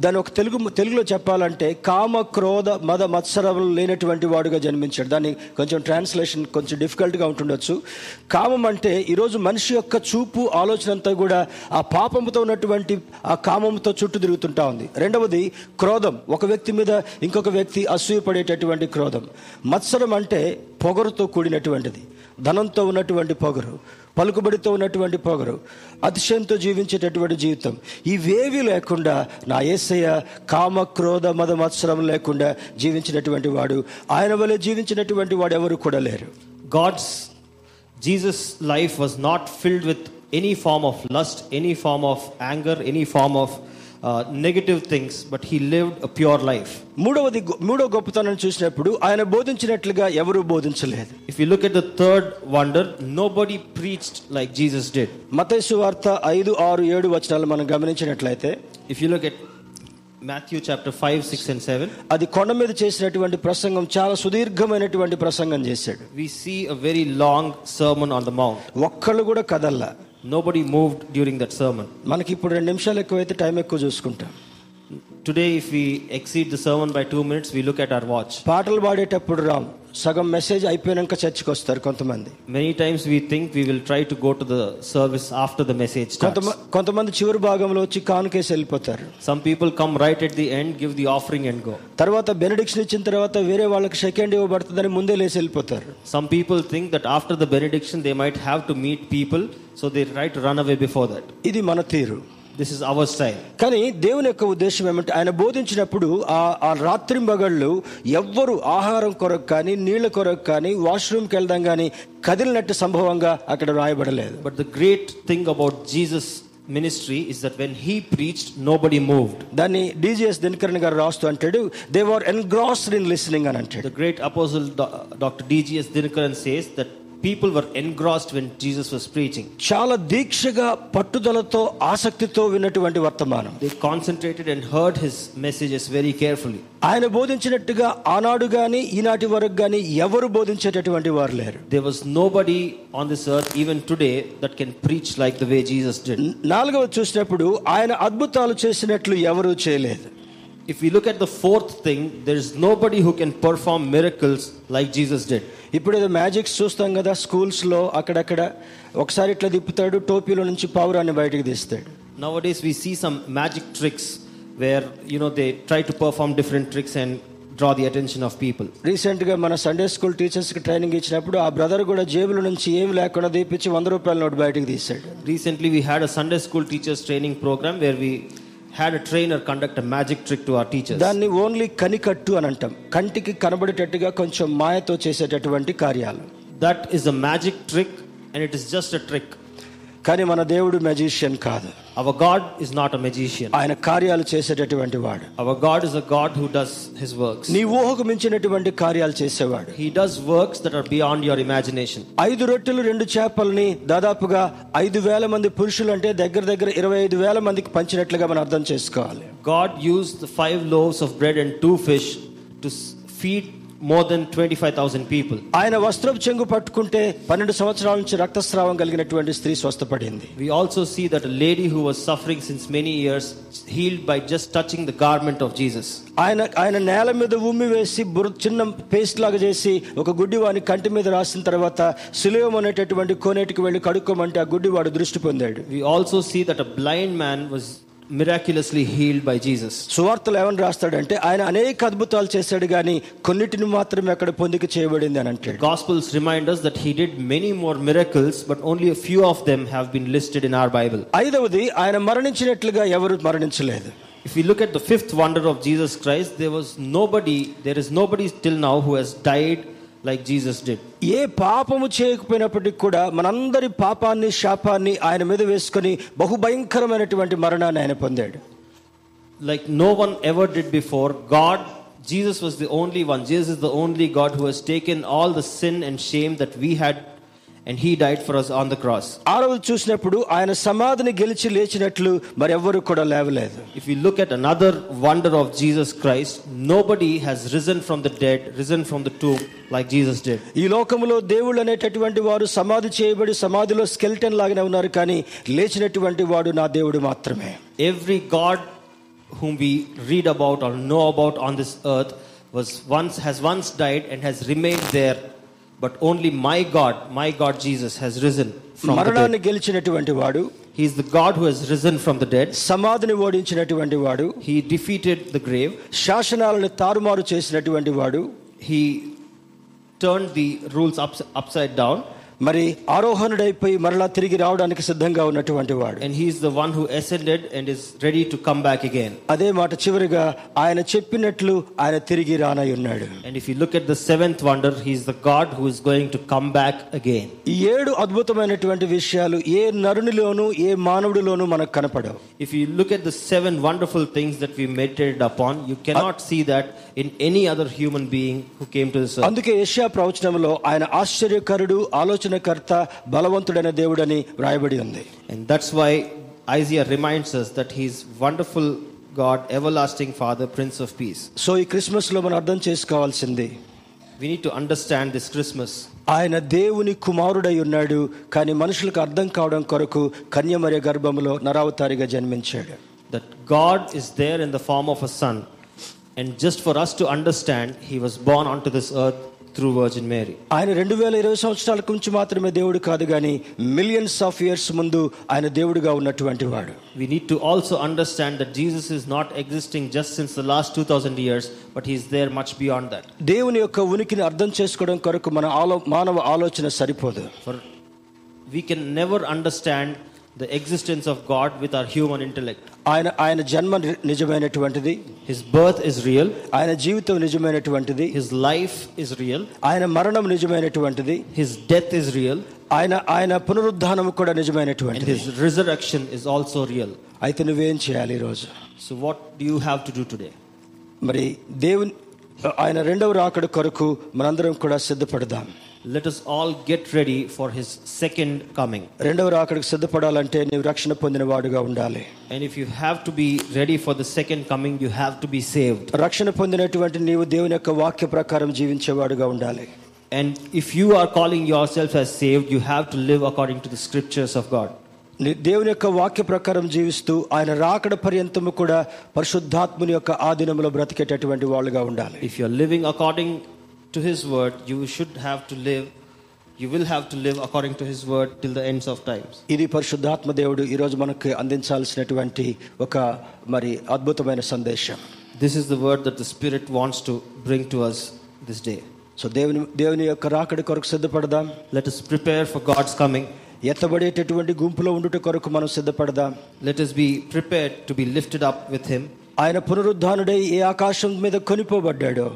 దాని ఒక తెలుగు తెలుగులో చెప్పాలంటే కామ క్రోధ మద మత్సరములు లేనటువంటి వాడుగా జన్మించాడు. దాన్ని కొంచెం ట్రాన్స్లేషన్ కొంచెం డిఫికల్ట్గా ఉంటుండొచ్చు. కామం అంటే ఈరోజు మనిషి యొక్క చూపు ఆలోచన అంతా కూడా ఆ పాపంతో ఉన్నటువంటి ఆ కామంతో చుట్టూ తిరుగుతుంటా ఉంది. రెండవది క్రోధం. ఒక వ్యక్తి మీద ఇంకొక వ్యక్తి అసూయపడేటటువంటి క్రోధం. మత్సరం అంటే పొగరుతో కూడినటువంటిది. ధనంతో ఉన్నటువంటి పొగరు పలుకుబడితో ఉన్నటువంటి పొగరు అతిశయంతో జీవించేటటువంటి జీవితం. ఇవేవి లేకుండా నా ఏసయ్య కామ క్రోధ మద మత్సరం లేకుండా జీవించినటువంటి వాడు ఆయన వల్ల జీవించినటువంటి వాడు ఎవరు కూడా లేరు. God's Jesus life was not filled with any form of lust any form of anger any form of uh, negative things, but he lived a pure life. మూడవది మూడో గొప్పతనం చూసినప్పుడు ఆయన బోధించినట్లుగా ఎవరు బోధించలేదు If you look at the third wonder, nobody preached like Jesus did. మతైసు వార్త ఐదు ఆరు ఏడు వచనాలు మనం గమనించినట్లయితే If you look at Matthew chapter 5, 6, and 7, అది కొండ మీద చేసినటువంటి ప్రసంగం చాలా సుదీర్ఘమైనటువంటి ప్రసంగం చేశాడు we see a very long sermon on the mount. ఒక్కళ్ళు కూడా కదల్లా Nobody moved during that sermon. మనకి ఇప్పుడు రెండు నిమిషాలు ఎక్కువైతే టైం ఎక్కువ చూసుకుంటాం Today, if we exceed the sermon by two minutes, we look at our watch. పాటలు పాడేటప్పుడు రాం సగం మెసేజ్ అయిపోయాక చర్చికి వస్తారు కొంతమంది Many times we think we will try to go to the service after the message starts. కొంతమ- కొంతమంది చివరి భాగంలో వచ్చి కానుకేసి వెళ్ళిపోతారు Some people come right at the end, give the offering, and go. తర్వాత బెనడిక్షన్ ఇచ్చిన తర్వాత వేరే వాళ్ళకి సెకండ్ ఇవ్వబడుతుందని ముందే లేసి వెళ్ళిపోతారు Some people think that after the benediction, they might have to meet people, so they try to run away before that. ఇది మన తీరు This is our style. కానీ దేవుని యొక్క ఉద్దేశం ఏమంటే ఆయన బోధించినప్పుడు ఆ ఆ రాత్రి మగళ్ళు ఎవ్వరు ఆహారం కొరకు కానీ నీళ్ల కొరకు కానీ వాష్రూమ్కి వెళ్దాం కానీ కదిలినట్టు సంభవంగా అక్కడ రాయబడలేదు But the great thing about Jesus' ministry is that when he preached, nobody moved. దాన్ని డిజిఎస్ దినకరణ్ గారు రాస్తూ అంటాడు they are engrossed in listening అని అంటాడు The great apostle Do- Dr. D.G.S. Dinakaran says people were engrossed when Jesus was preaching చాలా దీక్షగా పట్టుదలతో ఆసక్తితో విన్నటువంటి వర్తమానం. They concentrated and heard his messages very carefully ఆయన బోధించినట్టుగా ఆనాడు గాని ఈనాటి వరకు గాని ఎవరు బోధించేటటువంటి వారు లేరు. There was no on this earth even today that can preach like the way Jesus did నాలుగవ చూసినప్పుడు ఆయన అద్భుతాలు చేసినట్లు ఎవరు చేయలేరు If we look at the fourth thing, there is nobody who can perform miracles like Jesus did. ఇప్పుడు ఏదో magics చూస్తాం కదా స్కూల్స్లో అక్కడక్కడ ఒకసారి ఇట్లా తిప్పుతాడు టోపీలో నుంచి పావురాన్ని బయటకు తీస్తాడు Nowadays, we see some magic tricks where you know they try to perform different tricks and draw the attention of people. రీసెంట్గా మన సండే స్కూల్ టీచర్స్కి ట్రైనింగ్ ఇచ్చినప్పుడు ఆ బ్రదర్ కూడా జేబుల నుంచి ఏమి లేకుండా తీపిచ్చి వంద రూపాయల నోటు బయటకు తీశాడు Recently, we had a Sunday school teachers training program where we had a trainer conduct a magic trick to our teachers. దాన్ని ఓన్లీ కనికట్టు అని అంటాం కంటికి కనబడేటట్టుగా కొంచెం మాయతో చేసేటటువంటి కార్యాలు That is a magic trick, and it is just a trick. కానీ మన దేవుడు మెజీషియన్ కాదు Our God is not a magician. ఆయన కార్యాలు చేసేటటువంటి వాడు Our God is a God who does His works. నీ ఊహకు మించినటువంటి కార్యాలు చేసేవాడు He does works that are beyond your imagination. ఐదు రొట్టెలు రెండు చేపల్ని దాదాపుగా ఐదు వేల మంది పురుషులు అంటే దగ్గర దగ్గర ఇరవై ఐదు వేల మందికి పంచినట్లుగా మనం అర్థం చేసుకోవాలి God used the five loaves of bread and two fish to s- feed more than 25,000 people. ఆయన వస్త్రపు చెంగు పట్టుకుంటే పన్నెండు సంవత్సరాల నుంచి రక్తస్రావం కలిగినటువంటి స్త్రీ స్వస్థపడింది We also see that a lady who was suffering since many years healed by just touching the garment of Jesus. ఆయన ఆయన నేల మీద ఉమ్మి వేసి బుర చిన్న పేస్ట్ లాగా చేసి ఒక గుడ్డివాని కంటి మీద రాసిన తర్వాత సులేవం అనేటటువంటి కోనేటికి వెళ్ళి కడుక్కోమంటే ఆ గుడ్డివాడు దృష్టి పొందాడు We also see that a blind man was miraculously healed by Jesus. సువార్తలు ఏమని రాస్తాడంటే ఆయన అనేక అద్భుతాలు చేశాడు కానీ కొన్నిటిని మాత్రమే అక్కడ పొందిక చేయబడింది అని అంటాడు Gospels remind us that he did many more miracles, but only a few of them have been listed in our Bible. ఐదవది ఆయన మరణించినట్లుగా ఎవరు మరణించలేదు If we look at the fifth wonder of Jesus Christ, there was nobody, there is nobody till now who has died like Jesus did. ఏ పాపము చేయకపోయినప్పటికీ కూడా మనందరి పాపాన్ని శాపాన్ని ఆయన మీద వేసుకొని బహుభయంకరమైనటువంటి మరణాన్ని ఆయన పొందాడు Like no one ever did before, God, Jesus was the only one. Jesus is the only God who has taken all the sin and shame that we had, and He died for us on the cross. ఆరవది చూసినప్పుడు ఆయన సమాధిని గెలిచి లేచినట్లు మరెవ్వరు కూడా లేవలేదు If we look at another wonder of Jesus Christ, nobody has risen from the dead, risen from the tomb like Jesus did. ఈ లోకములో దేవుళ్ళు అనేటటువంటి వారు సమాధి చేయబడి సమాధిలో స్కెల్టన్ లాగానే ఉన్నారు కానీ లేచినటువంటి వాడు నా దేవుడు మాత్రమే Every God whom we read about or know about on this earth was once has once died and has remained there, but only my God, my God Jesus, has risen from the dead. మరణాన్ని గెలిచినటువంటి వాడు He is the God who has risen from the dead. సమాధిని ఓడించినటువంటి వాడు He defeated the grave. శాసనాలను తారుమారు చేసినటువంటి వాడు He turned the rules ups, upside down. మరి ఆరోహణుడైపోయి మరలా తిరిగి రావడానికి సిద్ధంగా ఉన్నటువంటి వాడు And he is the one who ascended and is ready to come back again. అదే మాట చివరిగా ఆయన చెప్పినట్లు ఆయన తిరిగి రానై ఉన్నాడు And if you look at the seventh wonder, he is the God who is going to come back again. ఈ ఏడు అద్భుతమైనటువంటి విషయాలు ఏ నరునిలోనూ ఏ మానవుడిలోనూ మనకు కనపడవు If you look at the seven wonderful things that we meditated upon, you cannot see that in any other human being who came to this earth. అందుకే Asia ప్రవచనంలో ఆయన ఆశ్చర్యకరుడు ఆలోచనకర్త బలవంతుడైన దేవుడని వ్రాయబడి ఉంది And that's why Isaiah reminds us that he's wonderful God, everlasting Father, Prince of Peace. So ఈ క్రిస్మస్లో మనం అర్థం చేసుకోవాల్సింది We need to understand this Christmas ఆయన దేవుని కుమారుడై ఉన్నాడు కానీ మనుషులకు అర్థం కావడం కొరకు కన్యమర్య గర్భంలో నరావతారిగా జన్మించాడు that God is there in the form of a son. And just for us to understand, he was born onto this earth through Virgin Mary. ఆయన రెండు వేల ఇరవై సంవత్సరాల నుంచి మాత్రమే దేవుడు కాదు కానీ మిలియన్స్ ఆఫ్ ఇయర్స్ ముందు ఆయన దేవుడిగా ఉన్నటువంటి వాడు We need to also understand that Jesus is not existing just since the last 2000 years, but he is there much beyond that. దేవుని యొక్క ఉనికిని అర్థం చేసుకోవడం కొరకు మన ఆలో మానవ ఆలోచన సరిపోదు For we can never understand the existence of God with our human intellect. ఆయన ఆయన జన్మ నిజమైనటువంటిది His birth is real, ఆయన జీవితం నిజమైనటువంటిది his life is real, ఆయన మరణం నిజమైనటువంటిది his death is real, ఆయన ఆయన పునరుద్ధానం కూడా నిజమైనటువంటిది his resurrection is also real. అయితే నువ్వేం చేయాలి ఈరోజు So, what do you have to do today? మరి దేవుని ఆయన రెండవ రాకడ కొరకు మనందరం కూడా సిద్ధపడదాం Let us all get ready for his second coming. రెండవ రాకడకు సిద్ధపడాలంటే నీవు రక్షణ పొందిన వాడుగా ఉండాలి And if you have to be ready for the second coming, you have to be saved. రక్షణ పొందినటువంటి నీవు దేవుని యొక్క వాక్య ప్రకారం జీవించేవాడుగా ఉండాలి And if you are calling yourself as saved, you have to live according to the scriptures of God. నీ- దేవుని యొక్క వాక్య ప్రకారం జీవిస్తూ ఆయన రాకడ పర్యంతము కూడా పరిశుద్ధాత్ముని యొక్క ఆధీనంలో బ్రతికేటటువంటి వాళ్ళుగా ఉండాలి If you are living according to his word, you should have to live, you will have to live according to his word till the ends of times. ఇది పరిశుద్ధాత్మ దేవుడు ఈరోజు మనకు అందించాల్సినటువంటి ఒక మరి అద్భుతమైన సందేశం This is the word that the Spirit wants to bring to us this day. So దేవుని దేవుని యొక్క రాకడ కొరకు సిద్ధపడదాం Let us prepare for God's coming. ఎత్తబడేటటువంటి గుంపులో ఉండుట కొరకు మనం సిద్ధపడదాం Let us be prepared to be lifted up with him. ఆయన పునరుద్ధానుడై ఏ ఆకాశం మీద కొనిపోబడ్డాడో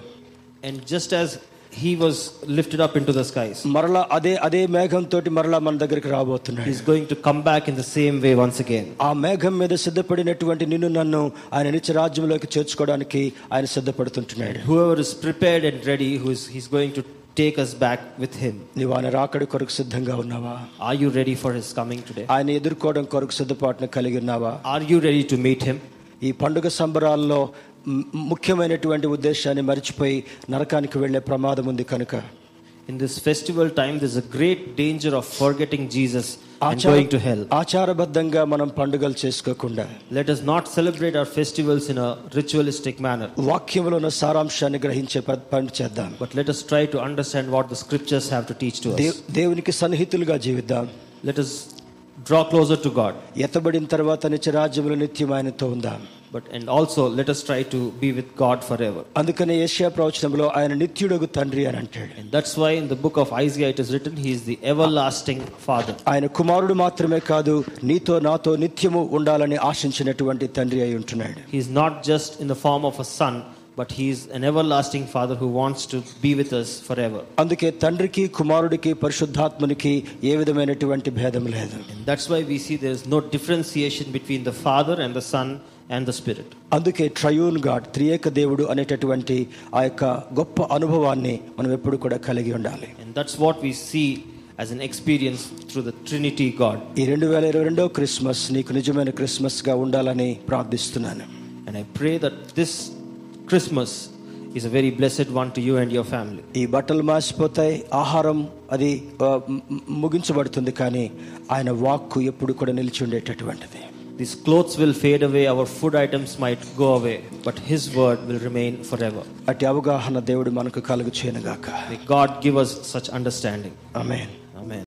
And just as he was lifted up into the skies, మరలా అదే అదే మేఘంతో మరలా మన దగ్గరికి రాబోతున్నాడు he's going to come back in the same way once again. ఆ మేఘం మీద సిద్ధపడినటువంటి నిన్ను నన్ను ఆయన నిత్య రాజ్యంలోకి చేర్చుకోవడానికి ఆయన సిద్ధపడుతుంటున్నాడు Whoever is prepared and ready, who is he's going to take us back with him. నీవు ఆయన రాకడి కొరకు సిద్ధంగా ఉన్నావా Are you ready for his coming today? ఆయన ఎదుర్కోవడం కొరకు సిద్ధపాటును కలిగి ఉన్నావా Are you ready to meet him? ఈ పండుగ సంబరాల్లో ముఖ్యమైనటువంటి ఉద్దేశాన్ని మరిచిపోయి నరకానికి వెళ్ళే ప్రమాదం ఉంది కనుక In this festival time, there's a great danger of forgetting Jesus and ఆచార going to hell. ఆచారబద్ధంగా మనం పండుగలు చేసుకోకుండా Let us not celebrate our festivals in a ritualistic manner, వాక్యంలో ఉన్న సారాంశాన్ని గ్రహించే పని చేద్దాం but let us try to understand what the scriptures have to teach to us. Dev- దేవునికి సన్నిహితులుగా జీవిద్దాం Let us draw closer to God, ఎత్తబడిన తర్వాత నిత్య రాజ్యంలో నిత్యం ఆయనతో ఉందాం but and also let us try to be with God forever. అందుకనే ఏషియా ప్రవచనంలో ఆయన నిత్యుడగు తండ్రి అని అంటాడు And that's why in the book of Isaiah it is written, He is the everlasting Father. ఆయన కుమారుడు మాత్రమే కాదు నీతో నాతో నిత్యము ఉండాలని ఆశించినటువంటి తండ్రి అయి ఉంటున్నాడు He is not just in the form of a son, but He is an everlasting Father who wants to be with us forever. అందుకే తండ్రికి కుమారుడికి పరిశుద్ధాత్మనికి ఏ విధమైనటువంటి భేదం లేదు And that's why we see there is no differentiation between the Father and the Son and the Spirit. అందుకే triune God త్రియేక దేవుడు అనేటటువంటి ఆ యొక్క గొప్ప అనుభవాన్ని మనం ఎప్పుడు కూడా కలిగి ఉండాలి And that's what we see as an experience through the Trinity God. ఈ రెండు వేల ఇరవై రెండో క్రిస్మస్ నీకు నిజమైన క్రిస్మస్గా ఉండాలని ప్రార్థిస్తున్నాను And I pray that this Christmas is a very blessed one to you and your family. ఈ బట్టలు మాసిపోతాయి ఆహారం అది ముగించబడుతుంది కానీ ఆయన వాక్కు ఎప్పుడు కూడా నిలిచి ఉండేటటువంటిది These clothes will fade away, our food items might go away, but His word will remain forever. అట్టి అవగాహన దేవుడు మనకు కలుగు చేయనుగాక May God give us such understanding. ఆమేన్